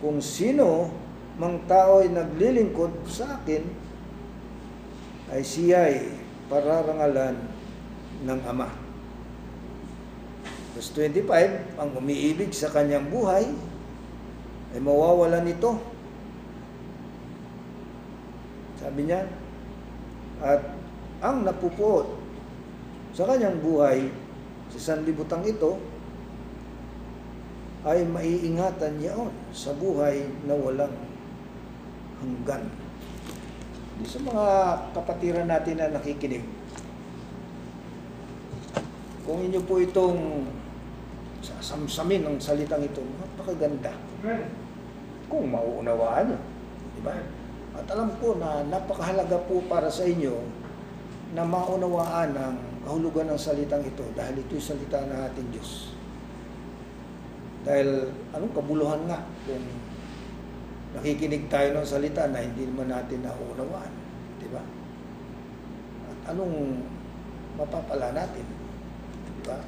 Kung sino mang tao ay naglilingkod sa akin, ay siya ay pararangalan ng Ama. Verse 25, ang umiibig sa kanyang buhay ay mawawala nito. Sabi niya, at ang napupuot sa kanyang buhay sa sanlibutan ito ay maiingatan niyaon sa buhay na walang hanggan. Di sa mga kapatiran natin na nakikinig, kung inyo po itong sasamsamin ng salitang ito, napakaganda. Kung mauunawaan nyo. Di ba? At alam ko na napakahalaga po para sa inyo na maunawaan ang kahulugan ng salitang ito dahil ito'y salita ng ating Diyos. Dahil anong kabuluhan nga kung nakikinig tayo ng salita na hindi naman natin nauunawaan. Di ba? At anong mapapala natin? Di ba?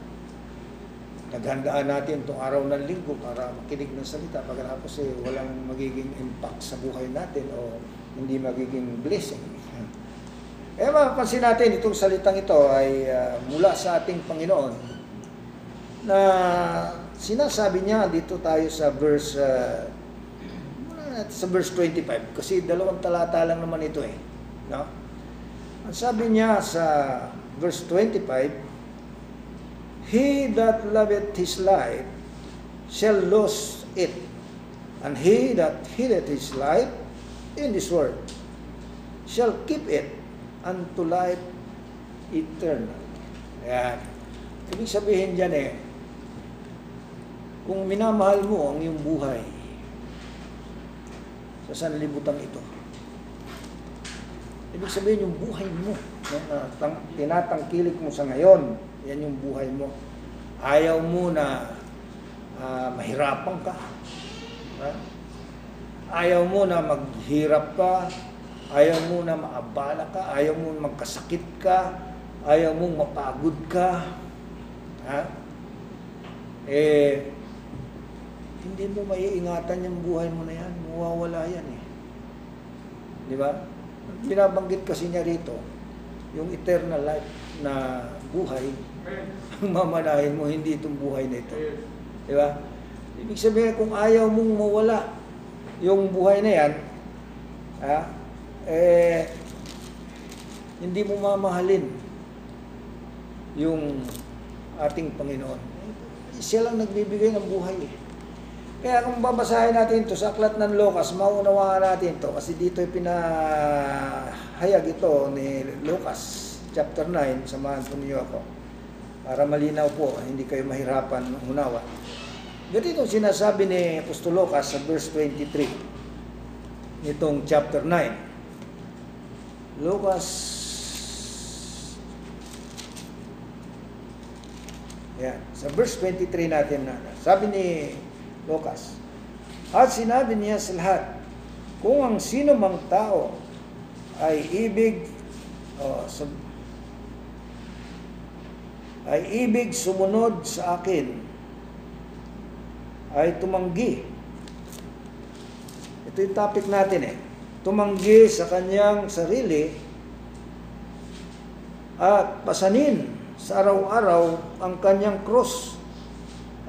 Naghandaan natin itong araw ng linggo para makinig ng salita pagkatapos eh walang magiging impact sa buhay natin o hindi magiging blessing. Eh mapapansin natin itong salitang ito ay uh, mula sa ating Panginoon na sinasabi niya dito tayo sa verse uh, sa verse 25 kasi dalawang talata lang naman ito eh no ang sabi niya sa verse 25 he that loveth his life shall lose it and he that hateth his life in this world shall keep it unto life eternal. Ayan. Ibig sabihin dyan eh, kung minamahal mo ang iyong buhay sa sanlibutan ito, ibig sabihin yung buhay mo, na tang, tinatangkilik mo sa ngayon, yan yung buhay mo. Ayaw mo na uh, mahirapan ka. Ha? Ayaw mo na maghirap ka, ayaw mo na maabala ka, ayaw mo magkasakit ka, ayaw mo mapagod ka. Ha? Eh, hindi mo maiingatan yung buhay mo na yan. Mawawala yan eh. Di ba? Binabanggit kasi niya rito, yung eternal life na buhay, ang mamanahin mo, hindi itong buhay na ito. Di ba? Ibig sabihin, kung ayaw mong mawala, yung buhay na yan, ha, eh, hindi mo mamahalin yung ating Panginoon. Siya lang nagbibigay ng buhay eh. Kaya kung babasahin natin ito sa aklat ng Lucas, maunawaan natin ito kasi dito pinahayag ito ni Lucas chapter 9, samahan po niyo ako para malinaw po, hindi kayo mahirapan unawa. Ganito sinasabi ni Apostol Lucas sa verse 23 nitong chapter 9. Lucas Yan. Sa verse 23 natin na. Sabi ni Lucas, At sinabi niya sa lahat, kung ang sino mang tao ay ibig oh, sa, ay ibig sumunod sa akin, ay tumanggi. Ito yung topic natin eh. Tumanggi sa kanyang sarili at pasanin sa araw-araw ang kanyang cross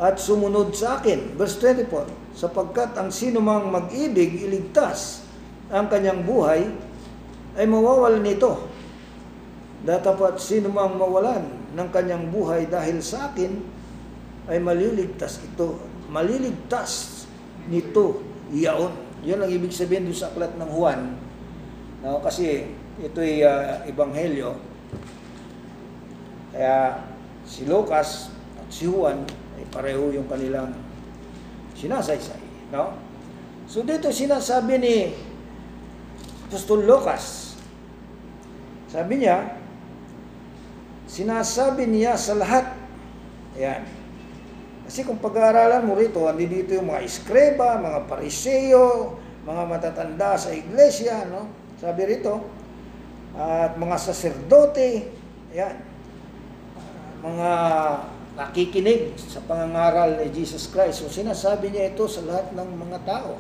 at sumunod sa akin. Verse 24, sapagkat ang sino mang mag-ibig iligtas ang kanyang buhay, ay mawawalan nito. Datapat sino mang mawalan ng kanyang buhay dahil sa akin, ay maliligtas ito. Maliligtas nito iyaon. Yun ang ibig sabihin doon sa aklat ng Juan. No, kasi ito'y uh, ebanghelyo. Kaya si Lucas at si Juan ay pareho yung kanilang sinasaysay. No? So dito sinasabi ni Apostol Lucas, sabi niya, sinasabi niya sa lahat, ayan, kasi kung pag-aaralan mo rito, andi dito yung mga iskreba, mga pariseo, mga matatanda sa iglesia, no? Sabi rito, at mga saserdote, ayan, mga nakikinig sa pangangaral ni Jesus Christ. So sinasabi niya ito sa lahat ng mga tao.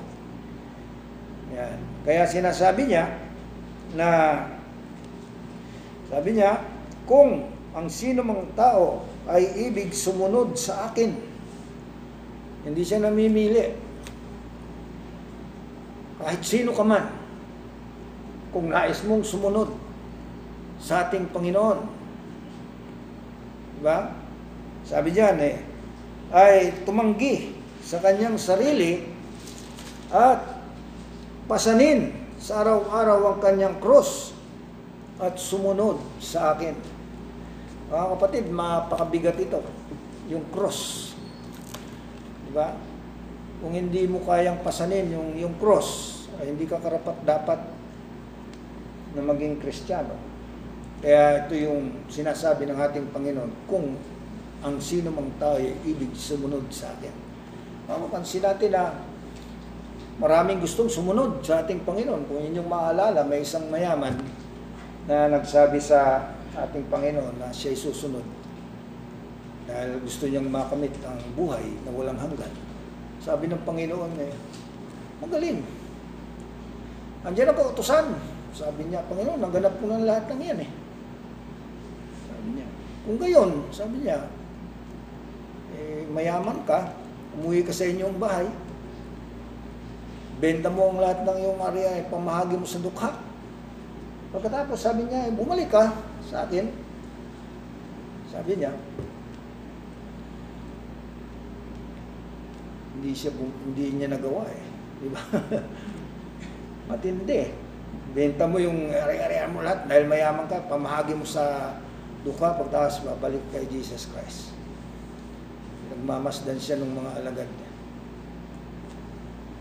Yan. Kaya sinasabi niya na sabi niya, kung ang sino mang tao ay ibig sumunod sa akin, hindi siya namimili. Kahit sino ka man, kung nais mong sumunod sa ating Panginoon, Diba? Sabi diyan eh, ay tumanggi sa kanyang sarili at pasanin sa araw-araw ang kanyang cross at sumunod sa akin. Mga kapatid, mapakabigat ito, yung cross. Diba? Kung hindi mo kayang pasanin yung, yung cross, ay hindi ka karapat dapat na maging kristyano. Kaya ito yung sinasabi ng ating Panginoon, kung ang sino mang tao ay ibig sumunod sa akin. Mapapansin natin na maraming gustong sumunod sa ating Panginoon. Kung inyong maalala, may isang mayaman na nagsabi sa ating Panginoon na siya'y susunod. Dahil gusto niyang makamit ang buhay na walang hanggan. Sabi ng Panginoon eh, magaling. Andiyan na po, utusan. Sabi niya, Panginoon, naganap ko ng lahat ng yan eh. Sabi niya. Kung gayon, sabi niya, eh, mayaman ka, umuwi ka sa inyong bahay, benta mo ang lahat ng iyong area, eh, pamahagi mo sa dukha. Pagkatapos, sabi niya, eh, bumalik ka sa akin. Sabi niya, hindi siya hindi niya nagawa eh. Di ba? <laughs> Matindi. Benta mo yung ari-arian mo lahat dahil mayaman ka, pamahagi mo sa duka pagkatapos babalik kay Jesus Christ. Nagmamasdan siya ng mga alagad niya.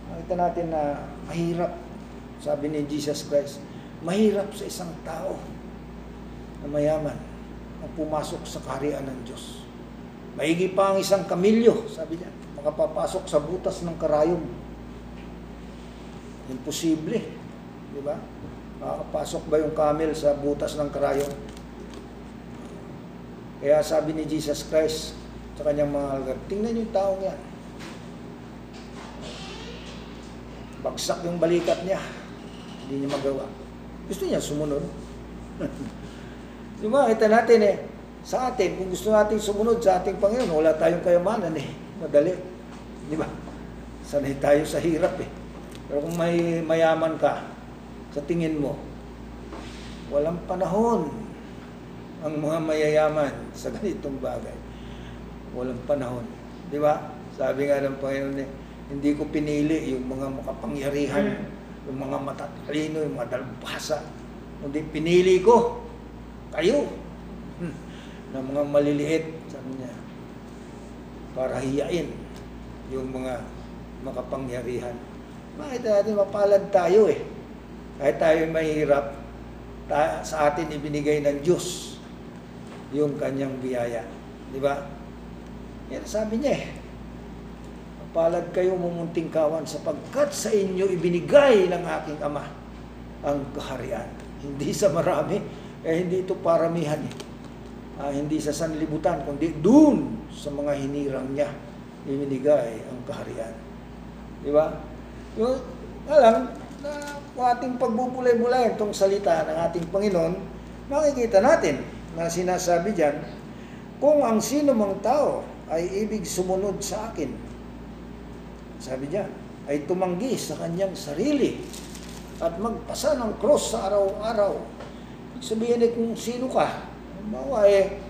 Nakita natin na mahirap, sabi ni Jesus Christ, mahirap sa isang tao na mayaman ang pumasok sa kaharian ng Diyos. Maigi pa ang isang kamilyo, sabi niya, makapapasok sa butas ng karayom. Imposible. Di ba? Makakapasok ba yung camel sa butas ng karayom? Kaya sabi ni Jesus Christ sa kanyang mga alagad, tingnan yung taong yan. Bagsak yung balikat niya. Hindi niya magawa. Gusto niya sumunod. <laughs> Di ba? Kita natin eh, sa atin, kung gusto natin sumunod sa ating Panginoon, wala tayong kayamanan eh. Madali. Di ba? Sanay tayo sa hirap eh. Pero kung may mayaman ka, sa tingin mo, walang panahon ang mga mayayaman sa ganitong bagay. Walang panahon. Di ba? Sabi nga ng Panginoon, eh, hindi ko pinili yung mga makapangyarihan, yung mga matatalino, yung mga dalubhasa. Kundi pinili ko kayo hmm, na mga maliliit, sabi niya, para hiyain yung mga makapangyarihan. Bakit natin mapalad tayo eh? Kahit tayo mahirap, ta- sa atin ibinigay ng Diyos yung kanyang biyaya. Di ba? Yan sabi niya eh. Mapalad kayo mumunting kawan sapagkat sa inyo ibinigay ng aking Ama ang kaharian. Hindi sa marami, eh hindi ito paramihan eh. Ah, hindi sa sanlibutan, kundi dun sa mga hinirang niya ibinigay ang kaharian. Di ba? Yung, alam, na kung ating pagbubulay-bulay itong salita ng ating Panginoon, makikita natin na sinasabi diyan, kung ang sino mang tao ay ibig sumunod sa akin, sabi niya, ay tumanggi sa kanyang sarili at magpasa ng cross sa araw-araw. Sabihin eh kung sino ka, halimbawa eh,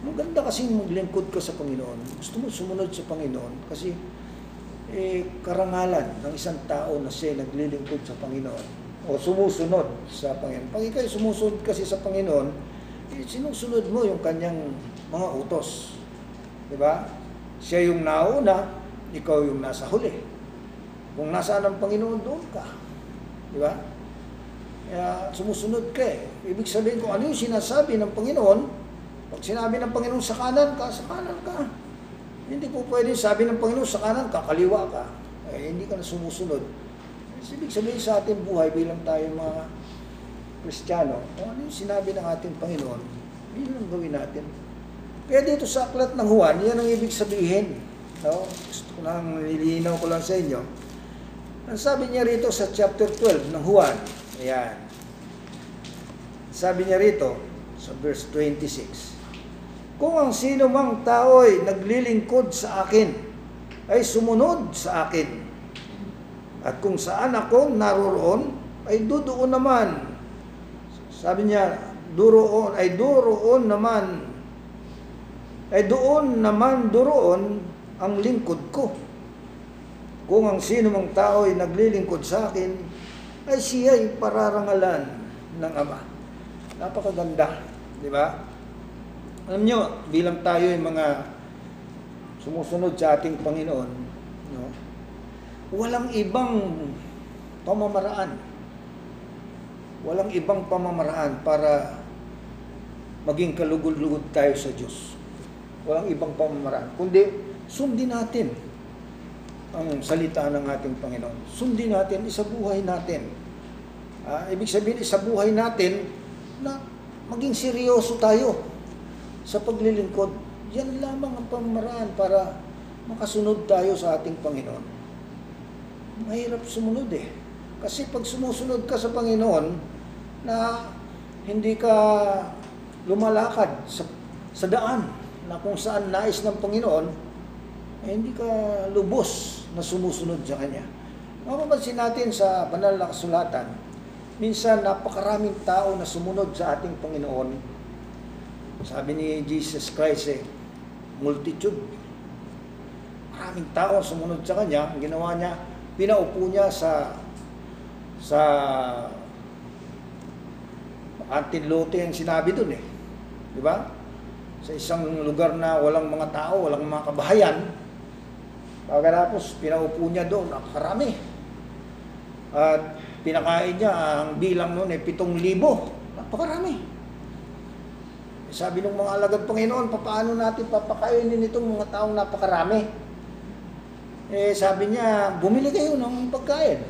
maganda kasi maglingkod ka sa Panginoon. Gusto mo sumunod sa Panginoon kasi eh, karangalan ng isang tao na siya naglilingkod sa Panginoon o sumusunod sa Panginoon. Pag ikaw sumusunod kasi sa Panginoon, eh, sinusunod mo yung kanyang mga utos. Di ba? Siya yung nauna, ikaw yung nasa huli. Kung nasaan ang Panginoon, doon ka. Di ba? Kaya sumusunod ka eh. Ibig sabihin kung ano yung sinasabi ng Panginoon, pag sinabi ng Panginoon sa kanan ka, sa kanan ka. Hindi po pwede sabi ng Panginoon sa kanan ka, kaliwa ka. Eh, hindi ka na sumusunod. Ibig sabihin sa ating buhay bilang tayo mga Kristiyano, kung ano yung sinabi ng ating Panginoon, yun ang gawin natin. Kaya dito sa aklat ng Juan, yan ang ibig sabihin. No? Gusto ko lang, nililinaw ko lang sa inyo. Ang sabi niya rito sa chapter 12 ng Juan, ayan. Sabi niya rito, sa verse 26, Kung ang sino mang tao ay naglilingkod sa akin, ay sumunod sa akin. At kung saan ako naroroon, ay doon naman. Sabi niya, duroon, ay duroon naman, ay doon naman duroon ang lingkod ko. Kung ang sino mang tao ay naglilingkod sa akin, ay siya ay pararangalan ng Ama. Napakaganda, di ba? Alam nyo, bilang tayo ay mga sumusunod sa ating Panginoon, no? walang ibang pamamaraan. Walang ibang pamamaraan para maging kalugod-lugod tayo sa Diyos. Walang ibang pamamaraan. Kundi, sundin natin ang salita ng ating Panginoon. Sundin natin, isabuhay natin. Ah, ibig sabihin, isabuhay natin na maging seryoso tayo sa paglilingkod. Yan lamang ang pamamaraan para makasunod tayo sa ating Panginoon. Mahirap sumunod eh. Kasi pag sumusunod ka sa Panginoon, na hindi ka lumalakad sa, sa daan na kung saan nais ng Panginoon, eh, hindi ka lubos na sumusunod sa Kanya. Mapapansin natin sa banal na kasulatan, minsan napakaraming tao na sumunod sa ating Panginoon. Sabi ni Jesus Christ eh, multitude. Maraming tao sumunod sa Kanya. Ang ginawa niya, pinaupo niya sa sa Antilote ang sinabi dun eh. Di ba? Sa isang lugar na walang mga tao, walang mga kabahayan, pagkatapos pinaupo niya doon, napakarami. At pinakain niya, ang bilang noon ay pitong libo. Napakarami. Sabi ng mga alagad Panginoon, paano natin papakainin itong mga taong napakarami? Eh, sabi niya, bumili kayo ng pagkain.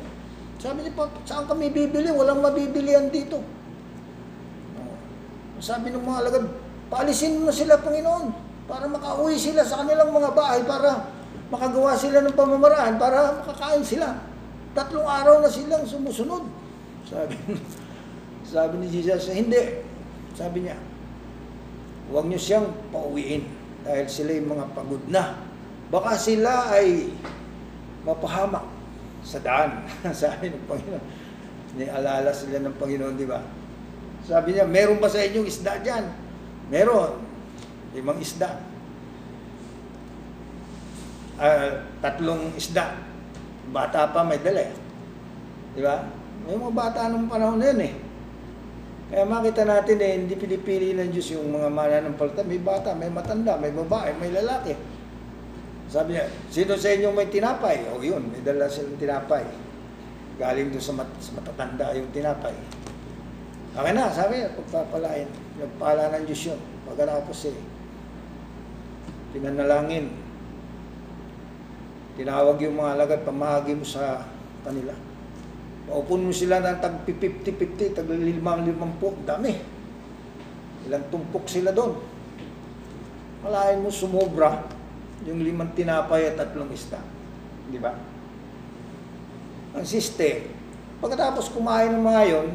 Sabi niya, "Pa- saan kami bibili? Walang mabibilihan dito. Oh. Sabi ng mga alagad, paalisin mo sila, Panginoon, para makauwi sila sa kanilang mga bahay, para makagawa sila ng pamamaraan, para makakain sila. Tatlong araw na silang sumusunod. Sabi, <laughs> sabi ni Jesus, hindi. Sabi niya, huwag niyo siyang pauwiin dahil sila yung mga pagod na. Baka sila ay mapahamak sa daan. <laughs> Sabi ng Panginoon. Nialala sila ng Panginoon, di ba? Sabi niya, meron ba sa inyong isda dyan? Meron. Limang isda. Ah, tatlong isda. Bata pa may dala eh. Di ba? May mga bata nung panahon na yun eh. Kaya makita natin eh, hindi pinipili ng Diyos yung mga mananampalataya. May bata, may matanda, may babae, may lalaki. Sabi niya, sino sa inyo may tinapay? O yun, may dala silang tinapay. Galing doon sa, mat, sa matatanda yung tinapay. Okay na, sabi niya, pagpapalain. Nagpala ng Diyos yun. Pagkatapos eh, pinanalangin. Tinawag yung mga alagad, pamahagi mo sa kanila. Maupon mo sila ng tag 50-50, tag 5-50, dami. Ilang tumpok sila doon. Malain mo sumobra yung limang tinapay at tatlong isda. Di ba? Ang siste, pagkatapos kumain ng mga yon,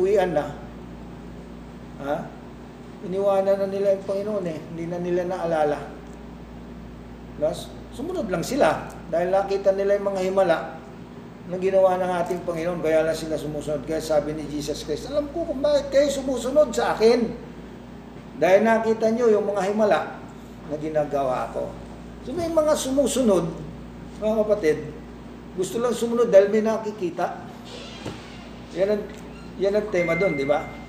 uwian na, ha? Iniwanan na nila yung Panginoon eh. Hindi na nila naalala. Plus, sumunod lang sila. Dahil nakita nila yung mga himala na ginawa ng ating Panginoon, kaya lang sila sumusunod. Kaya sabi ni Jesus Christ, alam ko kung bakit kayo sumusunod sa akin. Dahil nakita nyo yung mga himala na ginagawa ko. So may mga sumusunod, mga kapatid, gusto lang sumunod dahil may nakikita. Yan ang, yan ang tema doon, di ba?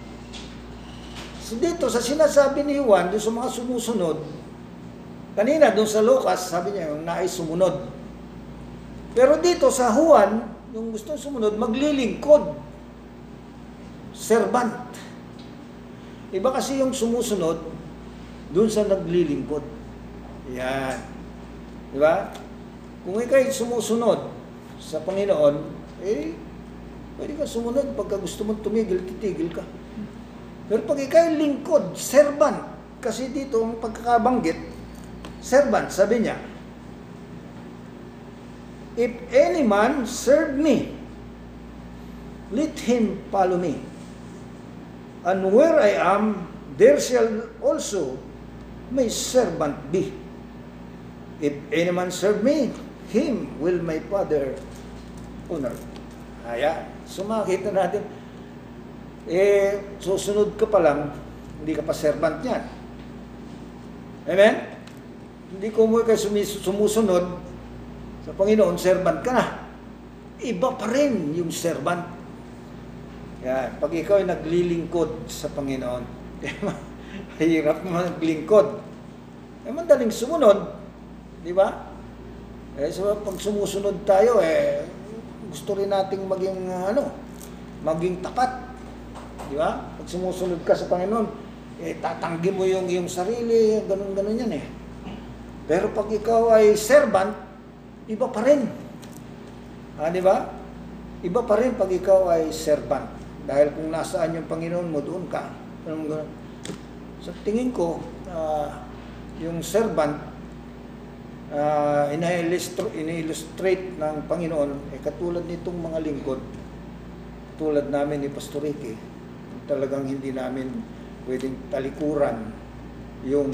So dito, sa sinasabi ni Juan, doon sa mga sumusunod, kanina doon sa Lucas, sabi niya, yung nais sumunod. Pero dito sa Juan, yung gusto sumunod, maglilingkod. Servant. Iba kasi yung sumusunod, doon sa naglilingkod. Yan. Di ba? Kung ikaw'y sumusunod sa Panginoon, eh, pwede ka sumunod. Pagka gusto mong tumigil, titigil ka. Pero pag ikaw'y lingkod, servant, kasi dito ang pagkakabanggit, servant, sabi niya, If any man serve me, let him follow me. And where I am, there shall also my servant be. If any man serve me, him will my Father honor. Kaya, sumakita natin, eh, susunod ka pa lang, hindi ka pa servant niyan. Amen? Hindi ko mo kayo sumusunod sa Panginoon, servant ka na. Iba pa rin yung servant. Yan. Pag ikaw ay naglilingkod sa Panginoon, <laughs> hirap mo naglingkod. Eh, madaling sumunod. Di ba? Eh, so, pag sumusunod tayo, eh, gusto rin nating maging, ano, maging tapat. Di ba? Pag sumusunod ka sa Panginoon, eh, tatanggi mo yung, yung sarili, ganun-ganun yan eh. Pero pag ikaw ay servant, iba pa rin. Ah, di ba? Iba pa rin pag ikaw ay servant. Dahil kung nasaan yung Panginoon mo, doon ka. Ganun, ganun. Sa tingin ko, ah, yung servant, uh, in-illustrate ng Panginoon, eh, katulad nitong mga lingkod, tulad namin ni Pastor Ricky, talagang hindi namin pwedeng talikuran yung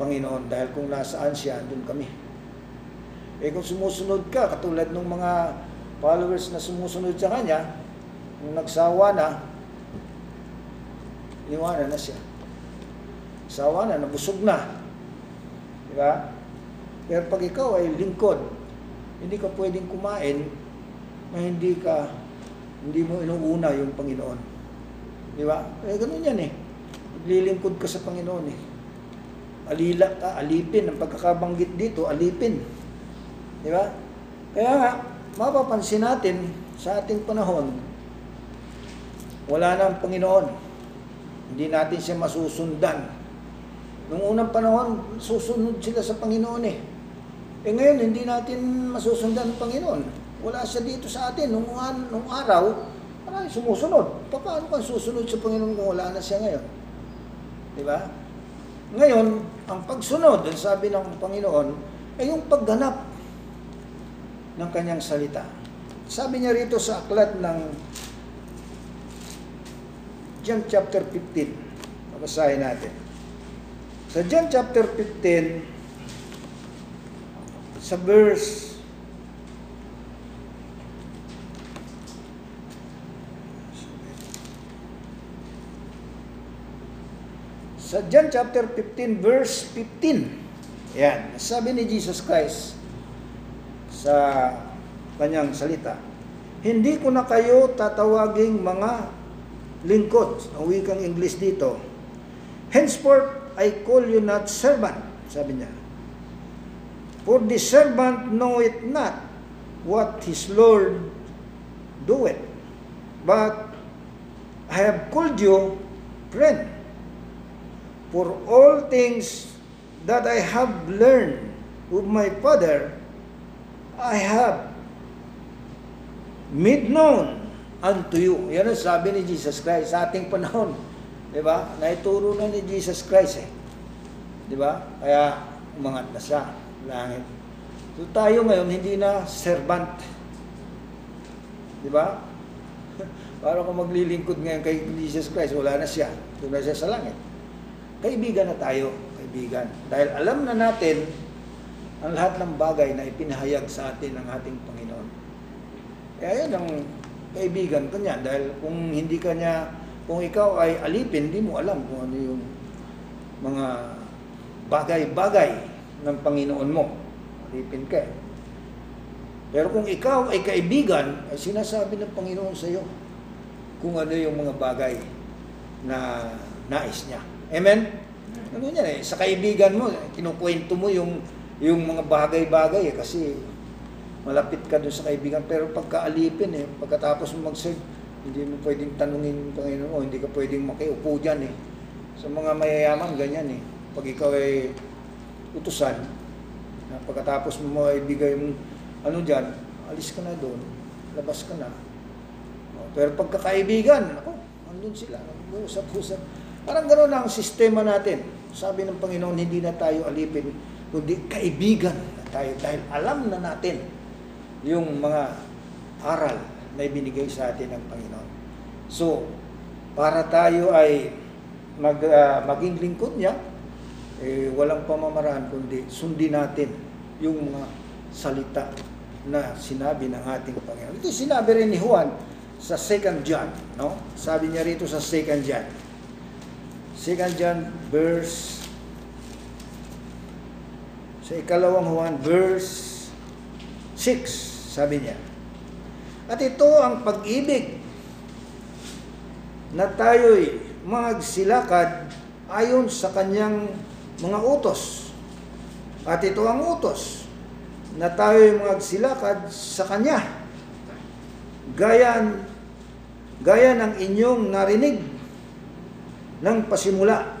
Panginoon dahil kung nasaan siya, doon kami. Eh kung sumusunod ka, katulad ng mga followers na sumusunod sa Kanya, kung nagsawa na, iwanan na siya. Sawa na, nabusog na. Di ba? Pero pag ikaw ay lingkod, hindi ka pwedeng kumain na hindi ka, hindi mo inuuna yung Panginoon. Di ba? Eh, ganun yan eh. Maglilingkod ka sa Panginoon eh. Alila ka, alipin. Ang pagkakabanggit dito, alipin. Di ba? Kaya nga, mapapansin natin sa ating panahon, wala na ang Panginoon. Hindi natin siya masusundan. Noong unang panahon, susunod sila sa Panginoon eh. Eh ngayon, hindi natin masusundan ng Panginoon. Wala siya dito sa atin. Nung, nung araw, marami sumusunod. Paano ka susunod sa Panginoon kung wala na siya ngayon? Di ba? Ngayon, ang pagsunod, ang sabi ng Panginoon, ay yung pagganap ng kanyang salita. Sabi niya rito sa aklat ng John chapter 15. Babasahin natin. Sa John chapter 15, sa verse Sa John chapter 15 verse 15. Yan, sabi ni Jesus Christ sa kanyang salita, Hindi ko na kayo tatawaging mga lingkod. Ang wikang English dito. Henceforth, I call you not servant, sabi niya. For the servant knoweth not what his Lord doeth. But I have called you friend. For all things that I have learned of my Father, I have made known unto you. Yan ang sabi ni Jesus Christ sa ating panahon. Di ba? Naituro na ni Jesus Christ eh. Di ba? Kaya umangat na siya. Langit. So tayo ngayon hindi na servant. Di ba? <laughs> Para kung maglilingkod ngayon kay Jesus Christ, wala na siya. Doon na siya sa langit. Kaibigan na tayo, kaibigan. Dahil alam na natin ang lahat ng bagay na ipinahayag sa atin ng ating Panginoon. Kaya yan ang kaibigan ko niya. Dahil kung hindi ka niya, kung ikaw ay alipin, hindi mo alam kung ano yung mga bagay-bagay ng Panginoon mo. Alipin ka eh. Pero kung ikaw ay kaibigan, ay sinasabi ng Panginoon sa iyo kung ano yung mga bagay na nais niya. Amen? Ano yan eh, sa kaibigan mo, kinukwento mo yung, yung mga bagay-bagay eh, kasi malapit ka doon sa kaibigan. Pero pagkaalipin eh, pagkatapos mo mag-serve, hindi mo pwedeng tanungin yung Panginoon mo, hindi ka pwedeng makiupo dyan eh. Sa mga mayayaman, ganyan eh. Pag ikaw ay utusan, pagkatapos mo maibigay yung ano dyan, alis ka na doon, labas ka na. O, Pero pagkakaibigan, ako, andun sila, nag-uusap-usap. Parang gano'n ang sistema natin. Sabi ng Panginoon, hindi na tayo alipin, kundi kaibigan na tayo. Dahil alam na natin yung mga aral na ibinigay sa atin ng Panginoon. So, para tayo ay mag, ah, maging lingkod niya, eh, walang pamamaraan kundi sundin natin yung mga salita na sinabi ng ating Panginoon. Ito sinabi rin ni Juan sa 2 John, no? Sabi niya rito sa 2 John. 2 John verse sa ikalawang Juan verse 6, sabi niya. At ito ang pag-ibig na tayo'y magsilakad ayon sa kanyang mga utos. At ito ang utos na tayo'y magsilakad sa kanya. Gaya, gaya ng inyong narinig ng pasimula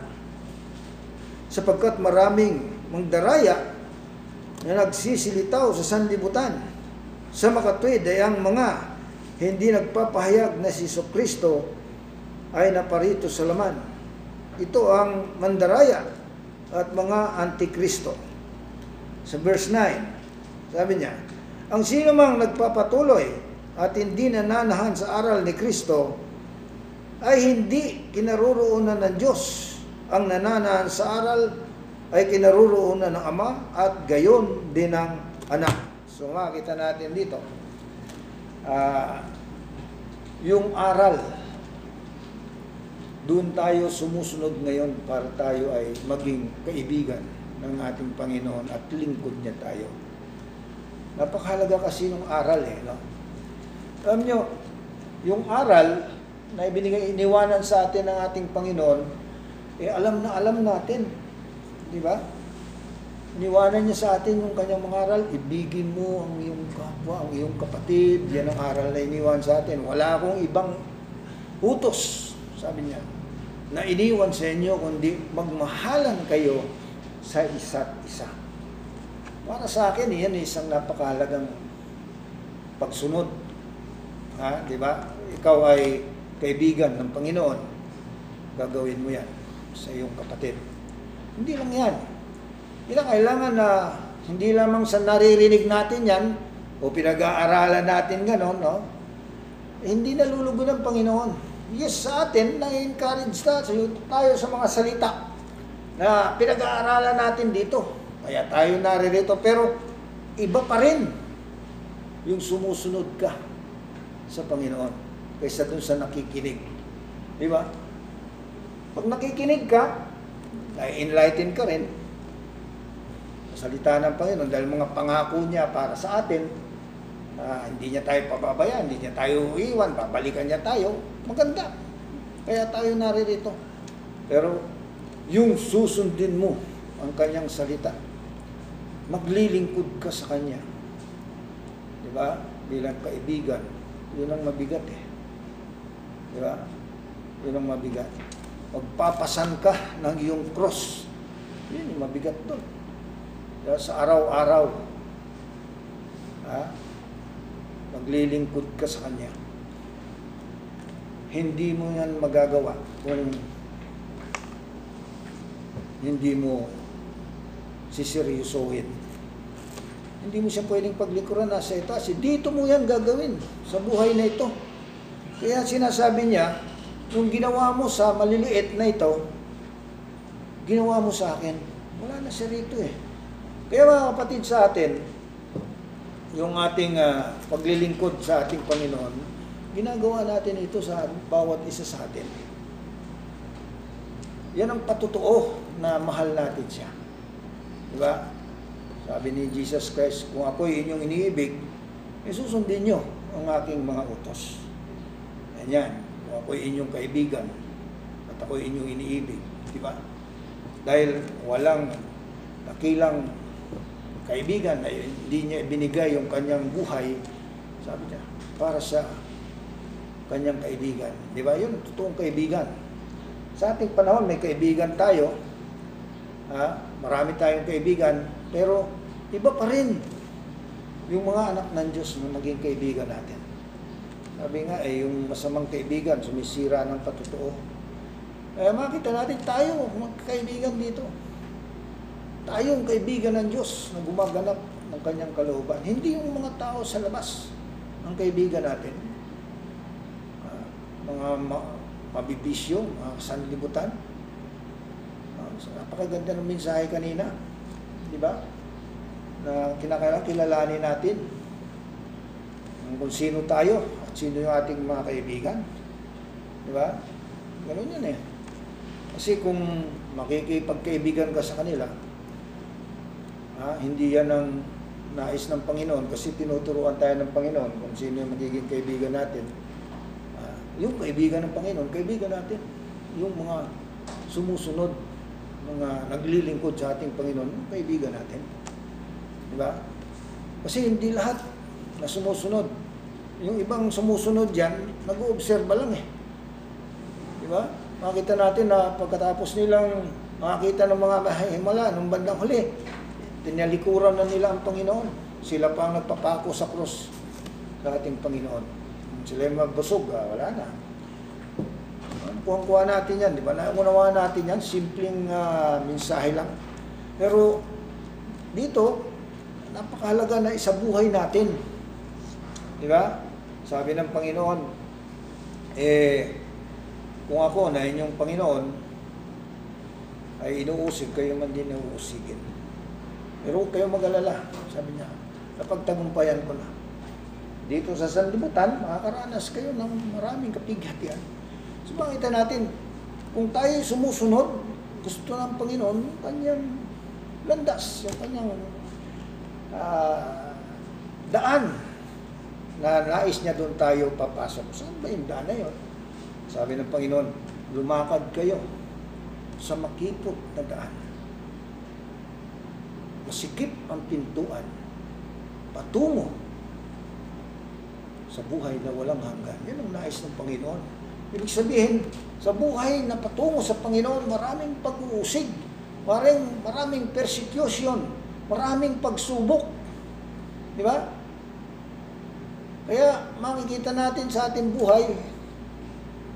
sapagkat maraming mangdaraya na nagsisilitaw sa sanlibutan sa makatwid ay ang mga hindi nagpapahayag na si Kristo ay naparito sa laman. Ito ang mandaraya at mga antikristo. Sa verse 9, sabi niya, Ang sino mang nagpapatuloy at hindi nananahan sa aral ni Kristo ay hindi kinaruroonan ng Diyos. Ang nananahan sa aral ay kinaruroonan ng Ama at gayon din ng Anak. So makita natin dito, ah, yung aral, doon tayo sumusunod ngayon para tayo ay maging kaibigan ng ating Panginoon at lingkod niya tayo. Napakahalaga kasi ng aral eh. No? Alam nyo, yung aral na ibinigay, iniwanan sa atin ng ating Panginoon, eh alam na alam natin. Di ba? Iniwanan niya sa atin yung kanyang mga aral, ibigin mo ang iyong kapwa, ang iyong kapatid. Yan ang aral na iniwan sa atin. Wala akong ibang utos, sabi niya, na iniwan sa inyo, kundi magmahalan kayo sa isa't isa. Para sa akin, yan isang napakahalagang pagsunod. Ha? Di ba? Ikaw ay kaibigan ng Panginoon. Gagawin mo yan sa iyong kapatid. Hindi lang yan. Hindi lang kailangan na hindi lamang sa naririnig natin yan o pinag-aaralan natin gano'n, no? Hindi nalulugo ng Panginoon. Yes, sa atin, na-encourage tayo, tayo sa mga salita na pinag-aaralan natin dito. Kaya tayo naririto. Pero iba pa rin yung sumusunod ka sa Panginoon kaysa dun sa nakikinig. Di ba? Pag nakikinig ka, na-enlighten ka rin sa salita ng Panginoon dahil mga pangako niya para sa atin, ah, hindi niya tayo pababayaan, hindi niya tayo iwan, babalikan niya tayo, maganda. Kaya tayo naririto. Pero yung susundin mo ang kanyang salita, maglilingkod ka sa kanya. Di ba? Bilang kaibigan, yun ang mabigat eh. Di ba? Yun ang mabigat. Magpapasan ka ng iyong cross. Yun yung mabigat doon. Kaya sa araw-araw, ha? maglilingkod ka sa Kanya. Hindi mo yan magagawa kung hindi mo siseryosohin. Hindi mo siya pwedeng paglikuran nasa itaas. Dito mo yan gagawin sa buhay na ito. Kaya sinasabi niya, yung ginawa mo sa maliliit na ito, ginawa mo sa akin. Wala na siya rito eh. Kaya mga kapatid sa atin, yung ating ah, paglilingkod sa ating Panginoon, ginagawa natin ito sa bawat isa sa atin. Yan ang patutuo na mahal natin siya. Di ba? Sabi ni Jesus Christ, kung ako'y inyong iniibig, eh susundin nyo ang aking mga utos. Yan Kung ako'y inyong kaibigan, at ako'y inyong iniibig. Di ba? Dahil walang dakilang kaibigan na hindi niya binigay yung kanyang buhay, sabi niya, para sa kanyang kaibigan. Di ba? Yun, totoong kaibigan. Sa ating panahon, may kaibigan tayo. Ha? Marami tayong kaibigan, pero iba pa rin yung mga anak ng Diyos na maging kaibigan natin. Sabi nga, eh, yung masamang kaibigan, sumisira ng patutuo. Kaya makita natin tayo, magkaibigan dito. Tayong kaibigan ng Diyos na gumaganap ng kanyang kalooban. Hindi yung mga tao sa labas ang kaibigan natin. Ah, mga ma- mabibisyo, mga sanlibutan. Ah, so, napakaganda ng mensahe kanina. Di ba? Na kinakailangan kilalanin natin kung sino tayo sino yung ating mga kaibigan. Di ba? Ganun yun eh. Kasi kung makikipagkaibigan ka sa kanila, ha, hindi yan ang nais ng Panginoon kasi tinuturuan tayo ng Panginoon kung sino yung magiging kaibigan natin. Ah, yung kaibigan ng Panginoon, kaibigan natin. Yung mga sumusunod, mga naglilingkod sa ating Panginoon, yung kaibigan natin. Di ba? Kasi hindi lahat na sumusunod. Yung ibang sumusunod dyan, nag-oobserba lang eh. Di ba? Makita natin na pagkatapos nilang makakita ng mga himala nung bandang huli, tinalikuran na nila ang Panginoon. Sila pa ang nagpapako sa krus sa ating Panginoon. Kung sila yung magbusog, ah, wala na. Kuha-kuha natin yan, di ba? Naunawa natin yan, simpleng ah, mensahe lang. Pero dito, napakahalaga na isabuhay natin. Di ba? Sabi ng Panginoon, eh, kung ako na inyong Panginoon, ay inuusig, kayo man din inuusigin. Pero kayo mag-alala, sabi niya, kapag tagumpayan ko na. Dito sa sanlibutan, makakaranas kayo ng maraming kapighatian. So makita natin, kung tayo sumusunod, gusto ng Panginoon, yung kanyang landas, yung kanyang ah, daan na nais niya doon tayo papasok. Saan ba yung daan na yun? Sabi ng Panginoon, lumakad kayo sa makipot na daan. Masikip ang pintuan patungo sa buhay na walang hanggan. Yan ang nais ng Panginoon. Ibig sabihin, sa buhay na patungo sa Panginoon, maraming pag-uusig, maraming, maraming persecution, maraming pagsubok. Di ba? Kaya makikita natin sa ating buhay,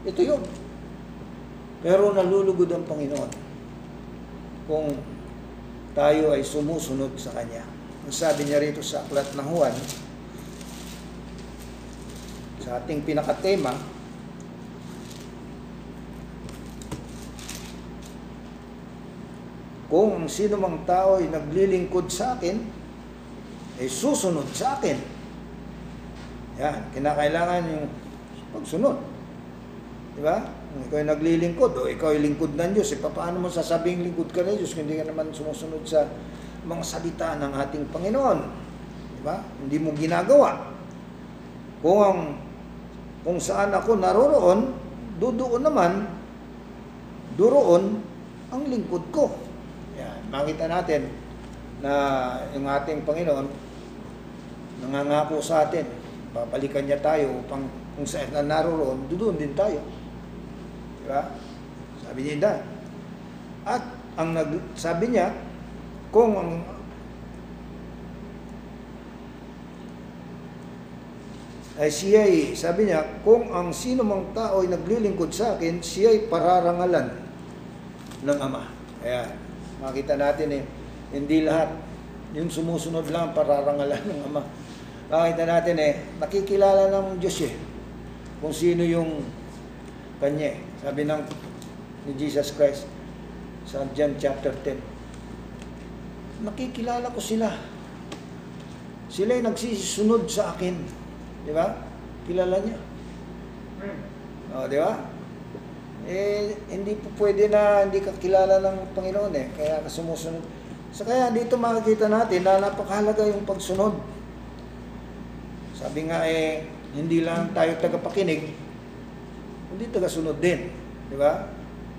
ito yun. Pero nalulugod ang Panginoon kung tayo ay sumusunod sa Kanya. Ang sabi niya rito sa aklat ng Juan, sa ating pinakatema, kung sino mang tao ay naglilingkod sa akin, ay susunod sa akin. Yan, kinakailangan yung pagsunod. Di ba? Kung ikaw ay naglilingkod o ikaw ay lingkod ng Diyos, eh, paano mo sasabing lingkod ka ng Diyos kung hindi ka naman sumusunod sa mga salita ng ating Panginoon? Di ba? Hindi mo ginagawa. Kung ang kung saan ako naroroon, doon naman, doon ang lingkod ko. Yan, makita natin na yung ating Panginoon nangangako sa atin, babalikan niya tayo upang kung saan na naroroon, doon din tayo. Di ba? Sabi niya yan. At ang nag, sabi niya, kung ang ay siya sabi niya, kung ang sino mang tao ay naglilingkod sa akin, siya ay pararangalan ng Ama. Ayan, makita natin eh, hindi lahat, yung sumusunod lang pararangalan ng Ama. Makita natin eh, nakikilala ng Diyos eh, kung sino yung kanya eh. Sabi ng ni Jesus Christ sa John chapter 10, nakikilala ko sila. Sila ay nagsisisunod sa akin. Di ba? Kilala niya. O, di ba? Eh, hindi po pwede na hindi ka kilala ng Panginoon eh. Kaya ka sumusunod. So, kaya dito makikita natin na napakahalaga yung pagsunod. Sabi nga eh, hindi lang tayo tagapakinig, hindi tagasunod din. Di ba?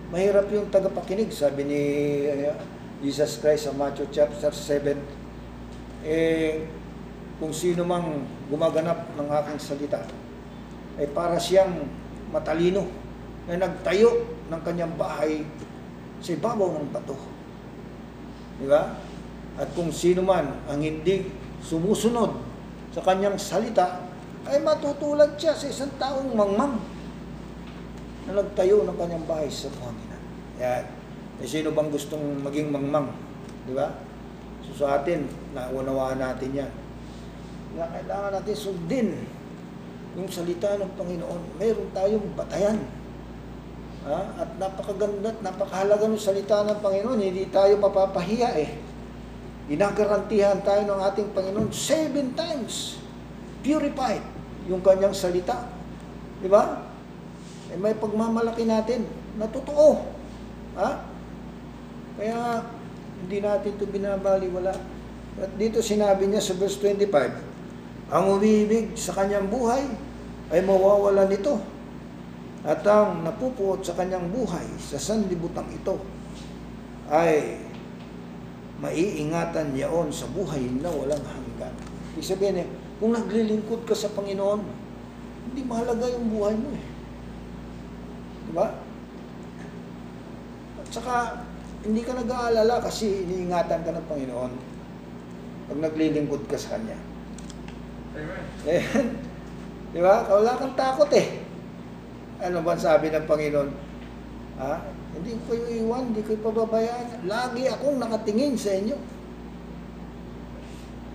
Mahirap yung tagapakinig, sabi ni uh, Jesus Christ sa Matthew chapter 7. Eh, kung sino mang gumaganap ng aking salita, ay para siyang matalino na nagtayo ng kanyang bahay sa ibabaw ng bato. Di ba? At kung sino man ang hindi sumusunod sa kanyang salita, ay matutulad siya sa isang taong mangmang na nagtayo ng kanyang bahay sa buhangin. Yan. Eh, sino bang gustong maging mangmang? Di ba? So sa atin, naunawaan natin yan na kailangan natin sundin yung salita ng Panginoon. Meron tayong batayan. Ha? At napakaganda at napakahalaga ng salita ng Panginoon. Hindi tayo mapapahiya eh. Inagarantihan tayo ng ating Panginoon seven times. Purified yung kanyang salita. Di ba? Eh, may pagmamalaki natin na totoo. Ha? Kaya hindi natin ito binabaliwala. At dito sinabi niya sa verse 25, ang umiibig sa kanyang buhay ay mawawala nito. At ang napupuot sa kanyang buhay sa sanlibutang ito ay maiingatan yaon sa buhay na walang hanggan. Ibig sabihin eh, kung naglilingkod ka sa Panginoon, hindi mahalaga yung buhay mo eh. Diba? At saka, hindi ka nag-aalala kasi iniingatan ka ng Panginoon pag naglilingkod ka sa Kanya. Eh, di ba? Wala kang takot eh. Ano ba sabi ng Panginoon? Ha? Hindi ko kayo iwan, hindi ko pababayaan. Lagi akong nakatingin sa inyo.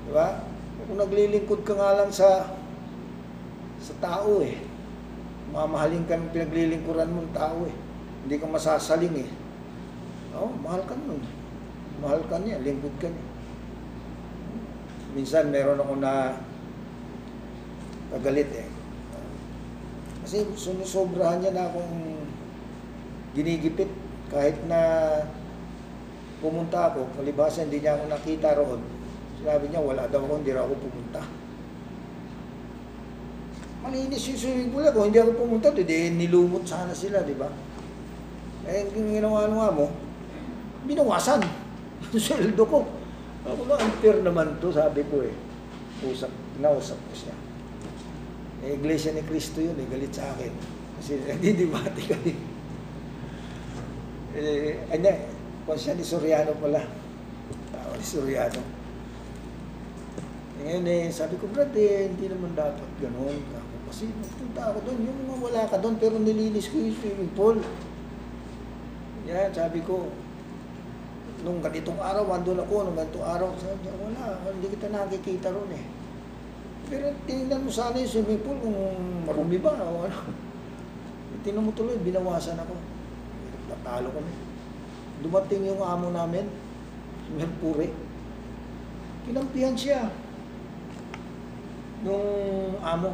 Di ba? Kung naglilingkod ka nga lang sa sa tao eh. Mamahalin ka ng pinaglilingkuran mong tao eh. Hindi ka masasaling eh. Oh, mahal ka nun. Mahal ka niya, lingkod ka niya. Minsan meron ako na kagalit eh. Kasi sumusobrahan niya na akong ginigipit kahit na pumunta ako, palibasa hindi niya ako nakita roon. Sinabi niya, wala daw ako, hindi raw ako pumunta. Malinis yung swimming pool ako, hindi ako pumunta, hindi nilumot sana sila, di ba? Eh, ginawa nga mo, binawasan. <laughs> Sweldo ko. Ako na, unfair naman to, sabi ko eh. Usap, nausap ko siya. Eh, Iglesia ni Cristo yun, eh, galit sa akin. Kasi <laughs> nagdidibati kami. Eh, anya, kung siya ni Soriano pala. Tao ni Soriano. Eh, ngayon eh, sabi ko, Brad, eh, hindi naman dapat ganun. Ako, kasi nagpunta ako doon, yung wala ka doon, pero nilinis ko yung swimming pool. Yan, sabi ko, nung ganitong araw, andun ako, nung ganitong araw, sabi niya, wala, hindi kita nakikita ron eh. Pero tinignan mo sana yung swimming pool kung marumi ba o ano. Tinan mo tuloy, binawasan ako. Natalo kami. Dumating yung amo namin, si Merpure. Kinampihan siya. Nung amo,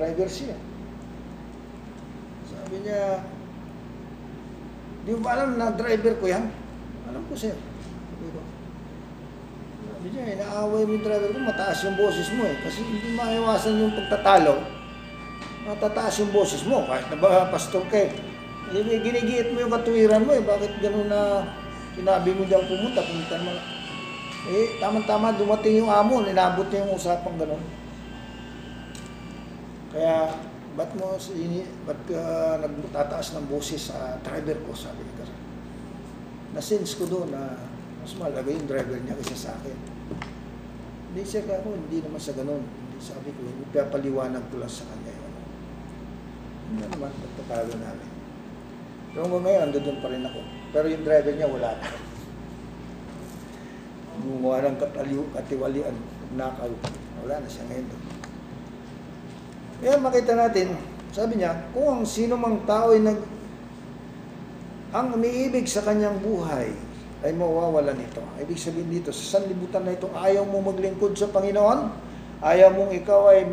driver siya. Sabi niya, di ba alam na driver ko yan? Alam ko, sir. Sabi ko. Sabi niya, inaaway mo yung driver ko, mataas yung boses mo eh. Kasi hindi maiwasan yung pagtatalo. Matataas yung boses mo, kahit na ba pastor ka eh. Ginigiit mo yung katuwiran mo eh. Bakit gano'n na sinabi mo diyan pumunta, pumunta mo na. Eh, tama-tama dumating yung amo, ninabot niya yung usapang gano'n. Kaya, ba't mo, ba't ka nagtataas ng boses sa driver ko, sabi ni Kara. Na-sense ko doon na mas malaga yung driver niya kaysa sa akin. Hindi ka ako, hindi naman sa ganun. Hindi sabi ko, ipapaliwanag ko lang sa kanya yun. Hindi naman, pagtatalo namin. Hanggang ngayon, doon pa rin ako. Pero yung driver niya, wala na. Gumawa ng kataliw, katiwalian, nakaw. Wala na siya ngayon doon. Kaya makita natin, sabi niya, kung ang sino mang tao ay nag ang umiibig sa kanyang buhay ay mawawalan nito. Ibig sabihin dito, sa sanlibutan na ito, ayaw mo maglingkod sa Panginoon, ayaw mong ikaw ay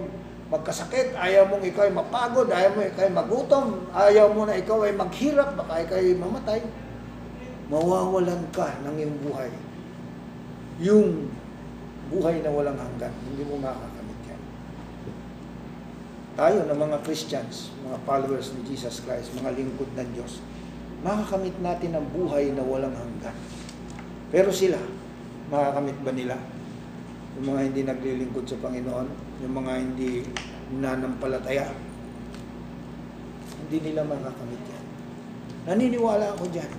magkasakit, ayaw mong ikaw ay mapagod, ayaw mo ikaw ay magutom, ayaw mo na ikaw ay maghirap, baka ikaw ay mamatay, mawawalan ka ng iyong buhay. Yung buhay na walang hanggan, hindi mo makakamit yan. Tayo na mga Christians, mga followers ni Jesus Christ, mga lingkod ng Diyos, makakamit natin ang buhay na walang hanggan. Pero sila, makakamit ba nila? Yung mga hindi naglilingkod sa Panginoon, yung mga hindi nanampalataya, hindi nila makakamit yan. Naniniwala ako dyan.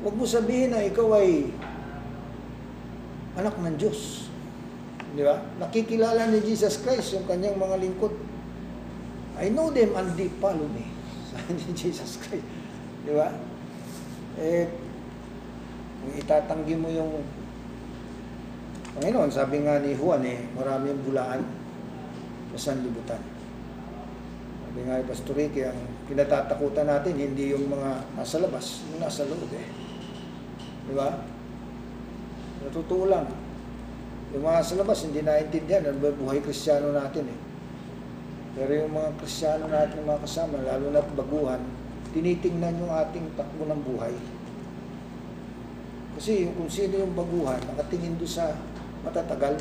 Huwag mo sabihin na ikaw ay anak ng Diyos. Di ba? Nakikilala ni Jesus Christ yung kanyang mga lingkod. I know them and they follow me. <laughs> Sabi ni Jesus Christ. Di ba? Eh, kung itatanggi mo yung Panginoon, sabi nga ni Juan eh, marami ang bulaan sa sanlibutan. Sabi nga ni Pastor Ricky, ang kinatatakutan natin, hindi yung mga nasa labas, yung nasa loob eh. Di ba? Natutuo lang. Yung mga sa labas, hindi naintindihan, ano ba buhay kristyano natin eh. Pero yung mga kristyano natin, mga kasama, lalo na baguhan, tinitingnan yung ating takbo ng buhay. Kasi yung kung sino yung baguhan, nakatingin doon sa matatagal,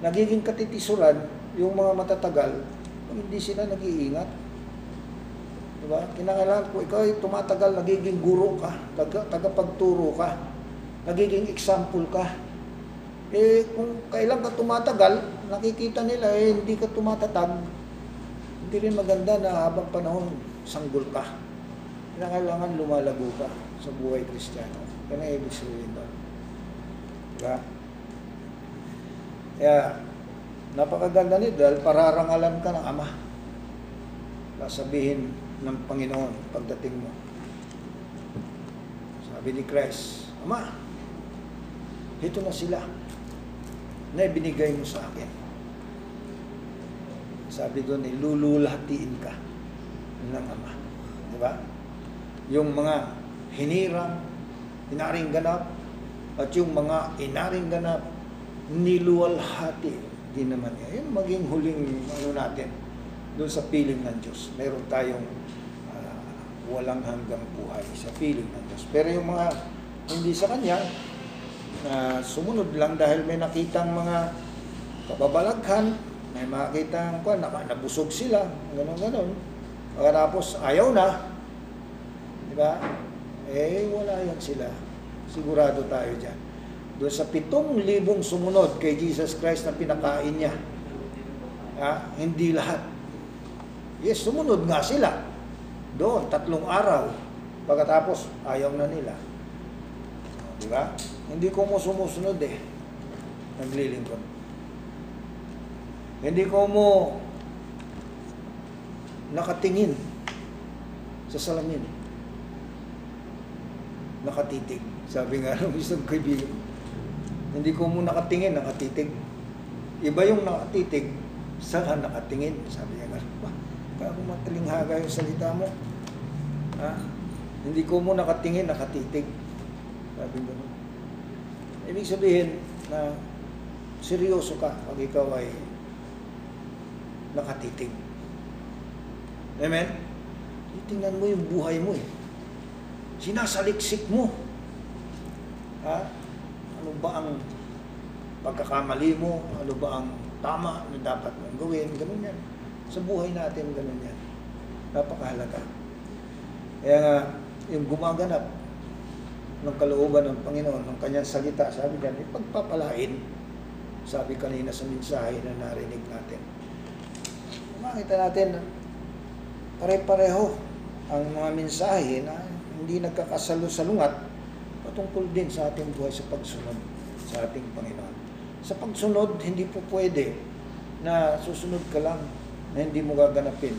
nagiging katitisuran yung mga matatagal kung hindi sila nag-iingat. Diba? Kinakailangan ko, ikaw ay tumatagal, nagiging guro ka, taga, tagapagturo ka, nagiging example ka. Eh, kung kailan ka tumatagal, nakikita nila, eh, hindi ka tumatatag, hindi rin maganda na habang panahon, sanggol ka. Kinakailangan lumalago ka sa buhay kristyano. Yan ang ibig sabihin doon. Diba? Kaya, napakaganda nito dahil pararangalan ka ng Ama. Sasabihin ng Panginoon pagdating mo. Sabi ni Christ, Ama, ito na sila na ibinigay mo sa akin. Sabi doon, ilululahatiin ka ng Ama. Di ba? Yung mga hinirang, inaring ganap, at yung mga inaring ganap, niluwalhati din naman niya. Yun maging huling ano natin, doon sa piling ng Diyos. Meron tayong ah, walang hanggang buhay sa piling ng Diyos. Pero yung mga hindi sa Kanya, na sumunod lang dahil may nakitang mga kababalaghan, may makitang kuan, naka, nabusog sila, gano'n gano'n. Pagkatapos ayaw na, di ba? Eh, wala yan sila. Sigurado tayo dyan. Doon sa pitong libong sumunod kay Jesus Christ na pinakain niya, ha, hindi lahat. Yes, sumunod nga sila. Doon, tatlong araw. Pagkatapos, ayaw na nila. Di ba? Hindi ko mo sumusunod eh. Naglilingkod. Hindi ko mo nakatingin sa salamin. Nakatitig. Sabi nga <laughs> ng isang kaibigan. Hindi ko mo nakatingin, nakatitig. Iba yung nakatitig, saan nakatingin? Sabi niya wah, kako matalinghaga yung salita mo. Ha? Hindi ko mo nakatingin, nakatitig. Sabi nga. Ibig sabihin na seryoso ka pag ikaw ay nakatitig. Amen? Tingnan mo yung buhay mo eh. Sinasaliksik mo. Ha? Ano ba ang pagkakamali mo? Ano ba ang tama na dapat mong gawin? Ganun yan. Sa buhay natin, ganun yan. Napakahalaga. Kaya nga, yung gumaganap ng kalooban ng Panginoon, ng kanyang salita, sabi niyan, ipagpapalain. Sabi kanina sa mensahe na narinig natin. Makita natin, pare-pareho ang mga mensahe na hindi nagkakasalo-salungat patungkol din sa ating buhay sa pagsunod sa ating Panginoon. Sa pagsunod, hindi po pwede na susunod ka lang na hindi mo gaganapin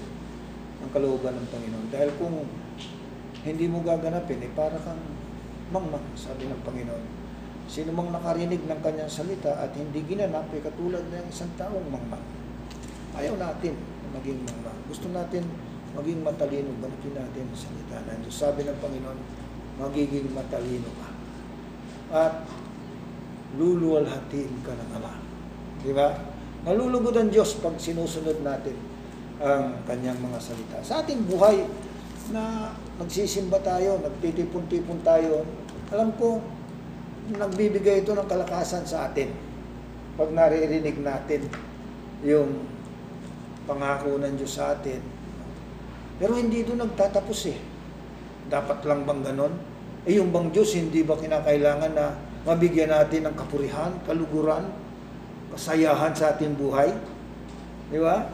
ang kalooban ng Panginoon. Dahil kung hindi mo gaganapin, eh para kang mangmang, sabi ng Panginoon. Sino mang nakarinig ng kanyang salita at hindi ginanap, ay katulad ng isang taong mangmang. Ayaw natin na maging mangmang. Gusto natin maging matalino, ganatin natin ang salita ng. Sabi ng Panginoon, magiging matalino ka. At luluwalhatiin ka ng Ama. Di ba? Nalulugod ang Diyos pag sinusunod natin ang kanyang mga salita. Sa ating buhay na nagsisimba tayo, nagtitipon-tipon tayo, alam ko, nagbibigay ito ng kalakasan sa atin. Pag naririnig natin yung pangako ng Diyos sa atin. Pero hindi doon nagtatapos eh. Dapat lang bang ganon? Eh yung bang Diyos, hindi ba kinakailangan na mabigyan natin ng kapurihan, kaluguran, kasayahan sa ating buhay? Di ba?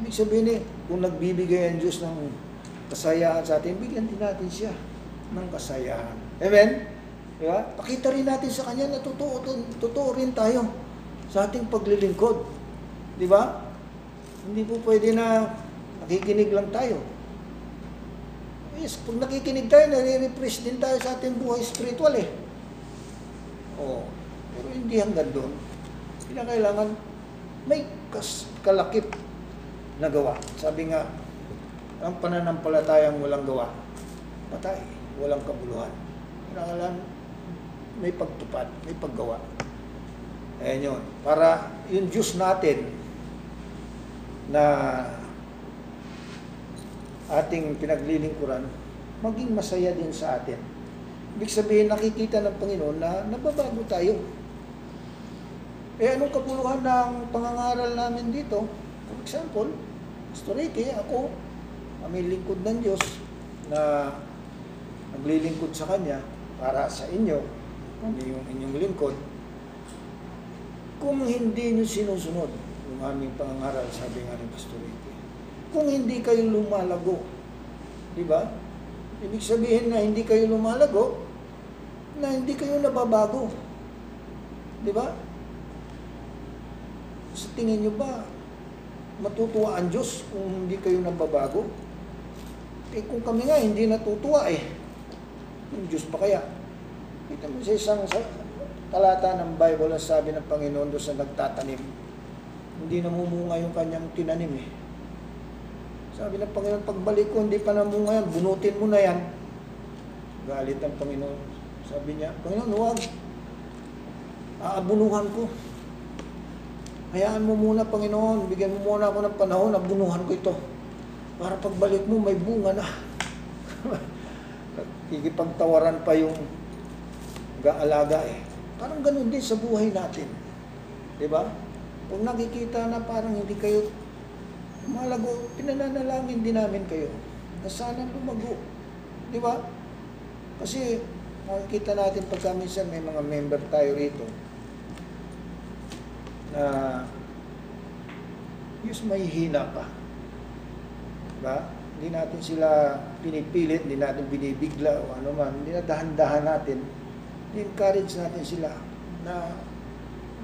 Ibig sabihin eh, kung nagbibigay ang Diyos ng kasayahan sa atin, bigyan din natin siya ng kasayahan. Amen? Di ba? Pakita rin natin sa Kanya na totoo, totoo rin tayo sa ating paglilingkod. Di ba? Hindi po pwede na nakikinig lang tayo. Yes, pag nakikinig tayo, nare-refresh din tayo sa ating buhay spiritual eh. Oo. Pero hindi hanggang doon. Kailangan may kas kalakip na gawa. Sabi nga, ang pananampalatayang walang gawa, patay, walang kabuluhan. Kailangan may pagtupad, may paggawa. Ayan yun. Para yung Diyos natin na ating pinaglilingkuran, maging masaya din sa atin. Ibig sabihin, nakikita ng Panginoon na nababago tayo. Eh, anong kabuluhan ng pangangaral namin dito? For example, Pastor Ricky, ako, kami lingkod ng Diyos na naglilingkod sa Kanya para sa inyo, kami yung inyong lingkod. Kung hindi nyo sinusunod yung aming pangangaral, sabi nga ni Pastor Ricky, kung hindi kayo lumalago, di ba? Ibig sabihin na hindi kayo lumalago, na hindi kayo nababago. Di ba? Sa tingin nyo ba, matutuwa ang Diyos kung hindi kayo nababago? Eh kung kami nga hindi natutuwa eh, yung Diyos pa kaya? Kita mo sa isang sa, talata ng Bible ang sabi ng Panginoon doon sa nagtatanim, hindi namumunga yung kanyang tinanim eh. Sabi ng Panginoon, pagbalik ko, hindi pa namunga yan, bunutin mo na yan. Galit ang Panginoon. Sabi niya, Panginoon, huwag. Aabunuhan ko. Hayaan mo muna, Panginoon. Bigyan mo muna ako ng panahon, abunuhan ko ito. Para pagbalik mo, may bunga na. <laughs> Kikipagtawaran pa yung gaalaga eh. Parang ganun din sa buhay natin. Di ba? Kung nakikita na parang hindi kayo Malago, pinananalangin din namin kayo na sana lumago. Di ba? Kasi makikita natin pagka minsan may mga member tayo rito na yes, may hina pa. Diba? Hindi natin sila pinipilit, hindi natin binibigla o ano man. Hindi na dahan-dahan natin. encourage natin sila na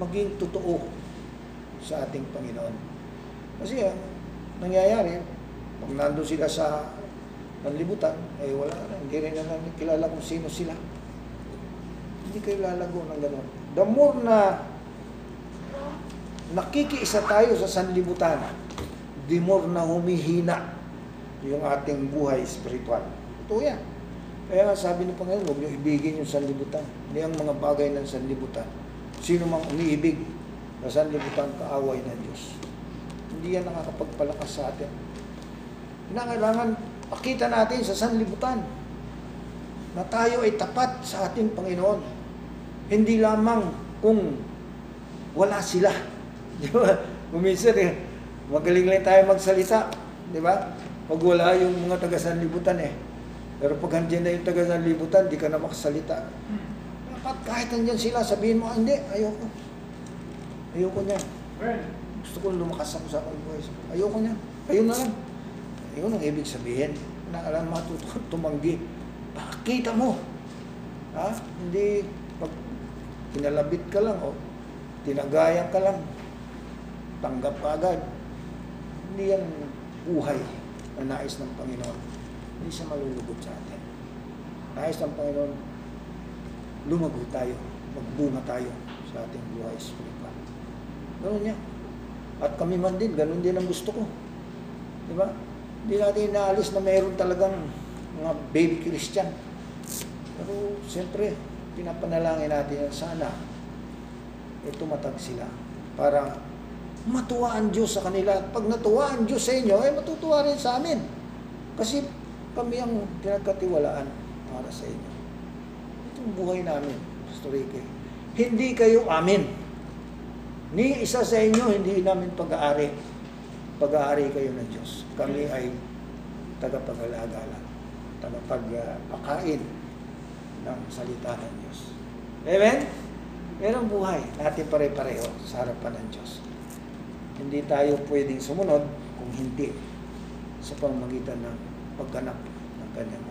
maging totoo sa ating Panginoon. Kasi ah, nangyayari, pag nandun sila sa panlibutan, eh wala na, hindi rin na kilala kung sino sila. Hindi kayo lalago ng gano'n. The more na nakikiisa tayo sa sanlibutan, the more na humihina yung ating buhay spiritual. Ito yan. Kaya sabi ng Panginoon, huwag niyo ibigin yung sanlibutan. Hindi ang mga bagay ng sanlibutan. Sino mang umiibig sa sanlibutan, kaaway ng Diyos. Hindi yan nakakapagpalakas sa atin. Kinakailangan pakita natin sa sanlibutan na tayo ay tapat sa ating Panginoon. Hindi lamang kung wala sila. <laughs> Di ba? Kuminsan eh, magaling lang tayo magsalita. Di ba? Pag wala yung mga taga-sanlibutan eh. Pero pag andyan na yung taga-sanlibutan, di ka na makasalita. Dapat kahit andyan sila, sabihin mo, "Ah, hindi, ayoko. Ayoko niya. Gusto ko lumakas ako sa aking voice. Ayoko niya. Ayun na lang. Ayun ang ibig sabihin. Na alam matuto <laughs> tumanggi. Pakita mo. Ha? Hindi pag kinalabit ka lang o tinagayan ka lang. Tanggap ka agad. Hindi yan buhay na nais ng Panginoon. Hindi siya malulugod sa atin. Nais ng Panginoon, lumago tayo, magbunga tayo sa ating buhay spiritual. Ganun niya. At kami man din, ganun din ang gusto ko. Di ba? Hindi natin inaalis na mayroon talagang mga baby Christian. Pero siyempre, pinapanalangin natin yan sana eh tumatag sila para matuwa ang Diyos sa kanila. At pag natuwa ang Diyos sa inyo, eh matutuwa rin sa amin. Kasi kami ang pinagkatiwalaan para sa inyo. Ito ang buhay namin, Pastor Ricky. Hindi kayo amin. Ni isa sa inyo, hindi namin pag-aari. Pag-aari kayo ng Diyos. Kami ay tagapag-alaga lang. Tagapag-pakain ng salita ng Diyos. Amen? Pero ang buhay natin pare-pareho sa harapan ng Diyos. Hindi tayo pwedeng sumunod kung hindi sa pamamagitan ng pagganap ng kanyang.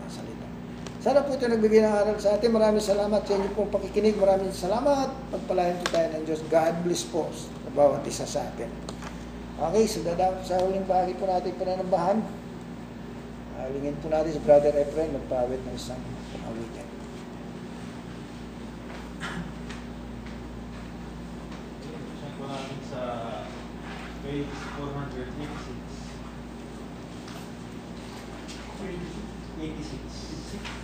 Sana po ito nagbigay ng aral sa atin. Maraming salamat sa inyo pong pakikinig. Maraming salamat. Pagpalain po tayo ng Diyos. God bless po sa bawat isa sa atin. Okay, so dadap sa huling bahagi po natin pananambahan. Alingin po natin si Brother Efrain magpawit ng isang awitin. Siya po natin sa page 486. 86.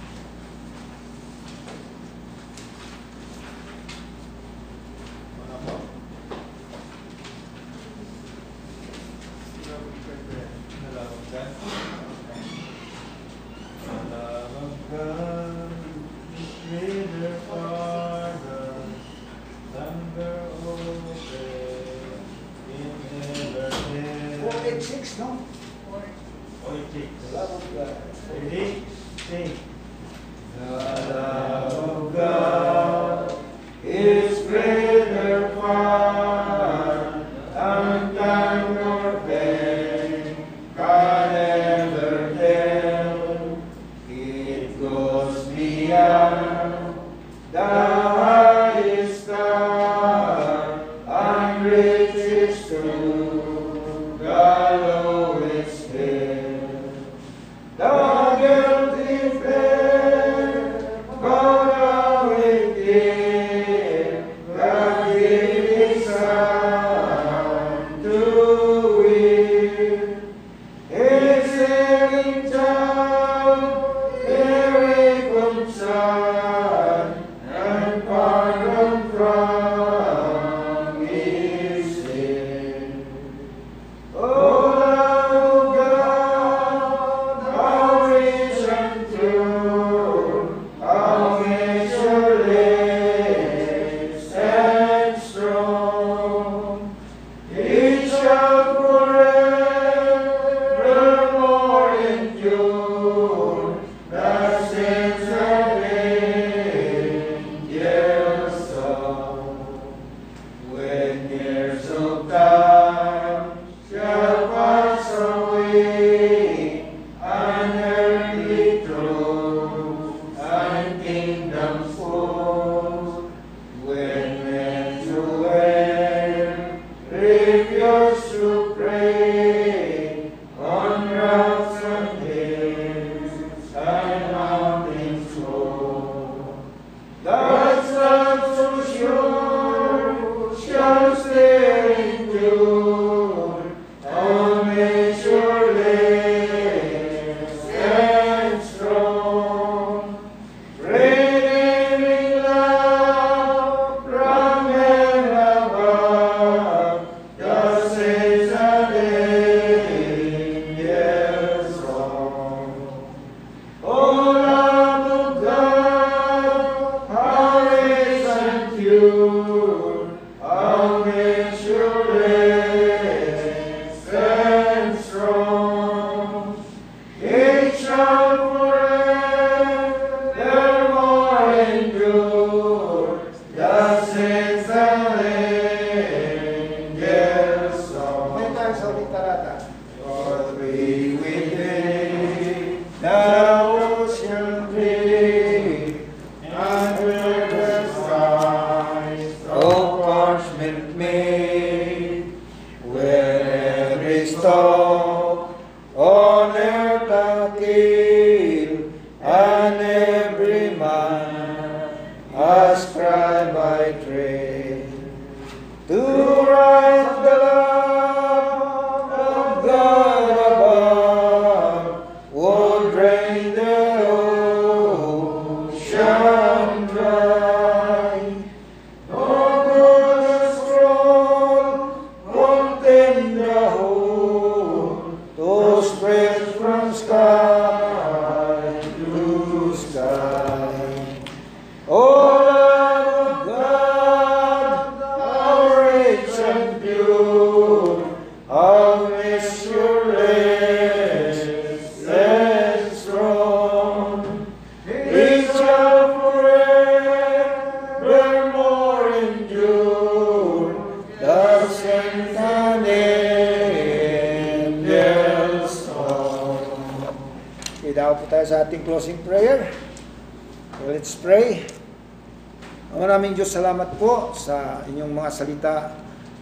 Salita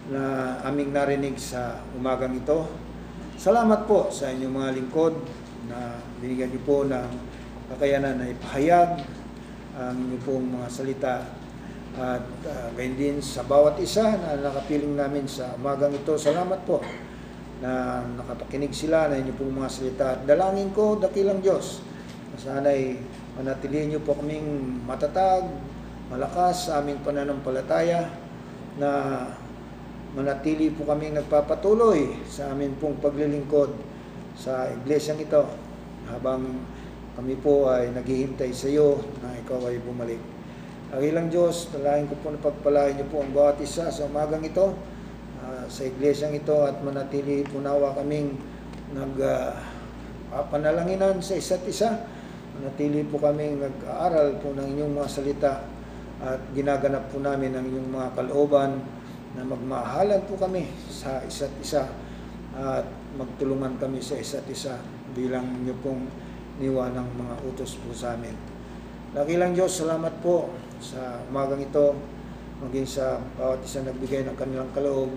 na aming narinig sa umagang ito. Salamat po sa inyong mga lingkod na binigyan niyo po ng kakayanan na ipahayag ang inyong pong mga salita. At uh, din sa bawat isa na nakapiling namin sa umagang ito. Salamat po na nakapakinig sila na inyong pong mga salita. At dalangin ko, dakilang Diyos, na sana'y manatilihin niyo po kaming matatag, malakas sa aming pananampalataya na manatili po kaming nagpapatuloy sa amin pong paglilingkod sa iglesyang ito habang kami po ay naghihintay sa iyo na ikaw ay bumalik. Ang ilang Diyos, nalahin ko po na pagpalain niyo po ang bawat isa sa umagang ito, ah, sa iglesyang ito at manatili po nawa kaming nag ah, papanalanginan sa isa't isa. Manatili po kaming nag-aaral po ng inyong mga salita at ginaganap po namin ang inyong mga kalooban na magmahalan po kami sa isa't isa at magtulungan kami sa isa't isa bilang inyo pong niwa ng mga utos po sa amin. Nakilang Diyos, salamat po sa umagang ito, maging sa bawat isa nagbigay ng kanilang kaloob.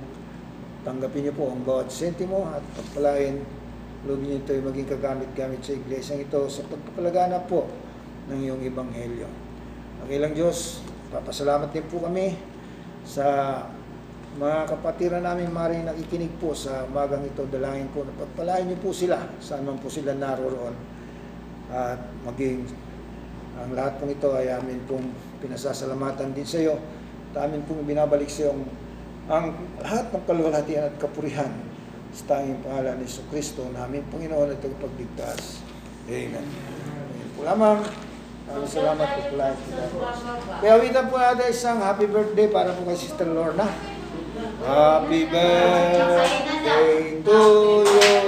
Tanggapin niyo po ang bawat sentimo at pagpalain. Lubin niyo ito ay maging kagamit-gamit sa iglesyang ito sa pagpapalaganap po ng iyong ebanghelyo. Nakilang Diyos, papasalamat din po kami sa mga kapatiran namin maring nakikinig po sa umagang ito, dalangin po na pagpalain niyo po sila, saan man po sila naroroon. At maging ang lahat pong ito ay amin pong pinasasalamatan din sa iyo. At amin pong binabalik sa iyo ang, lahat ng kaluwalhatian at kapurihan sa tanging pangalan ni Kristo na aming Panginoon at tagapagligtas. Amen. Amen po lamang. Maraming salamat po po lahat. Kaya awitan po natin isang happy birthday para po kay Sister Lorna. Happy birthday to you.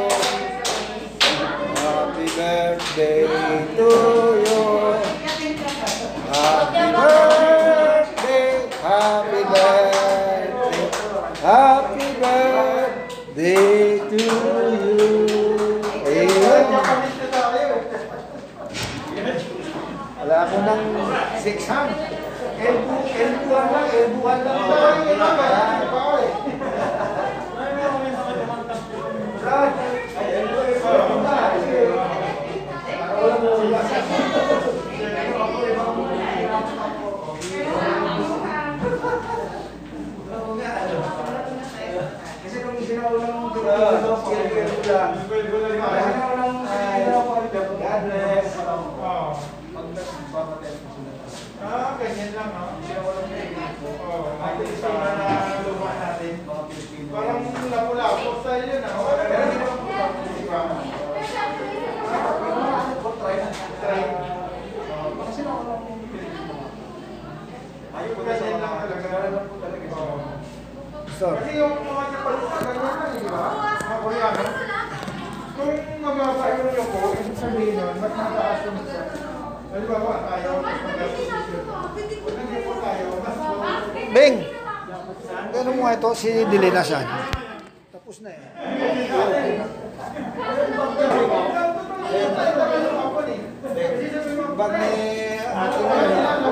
Happy birthday to you. Happy birthday, happy birthday, happy birthday to you. Amen. Wala ko ng six hand. Elbu, elbuan lang, elbuan lang. Brad, elbu, elbu na. Wala mo, Kasi nung sinaulang mo đấy, elbu lang. Sinaulang mo ganyan lang, no? Oo, makikita na luma natin. Parang lapu-lapu style yun, ah. Wala na rin di ba? Try. Ayun, ganyan lang talaga. Oo. Kasi yung mga Japanese, ganyan lang, di ba? Mga Koreano. Kung mababa yung yoko, ibig sabihin nun, mas mataas yung isa. Halimbawa, tayo, mas nandito tayo, mas Bing! Ganun mo ito, si Dilena siya. Tapos na eh. Bag ni mo,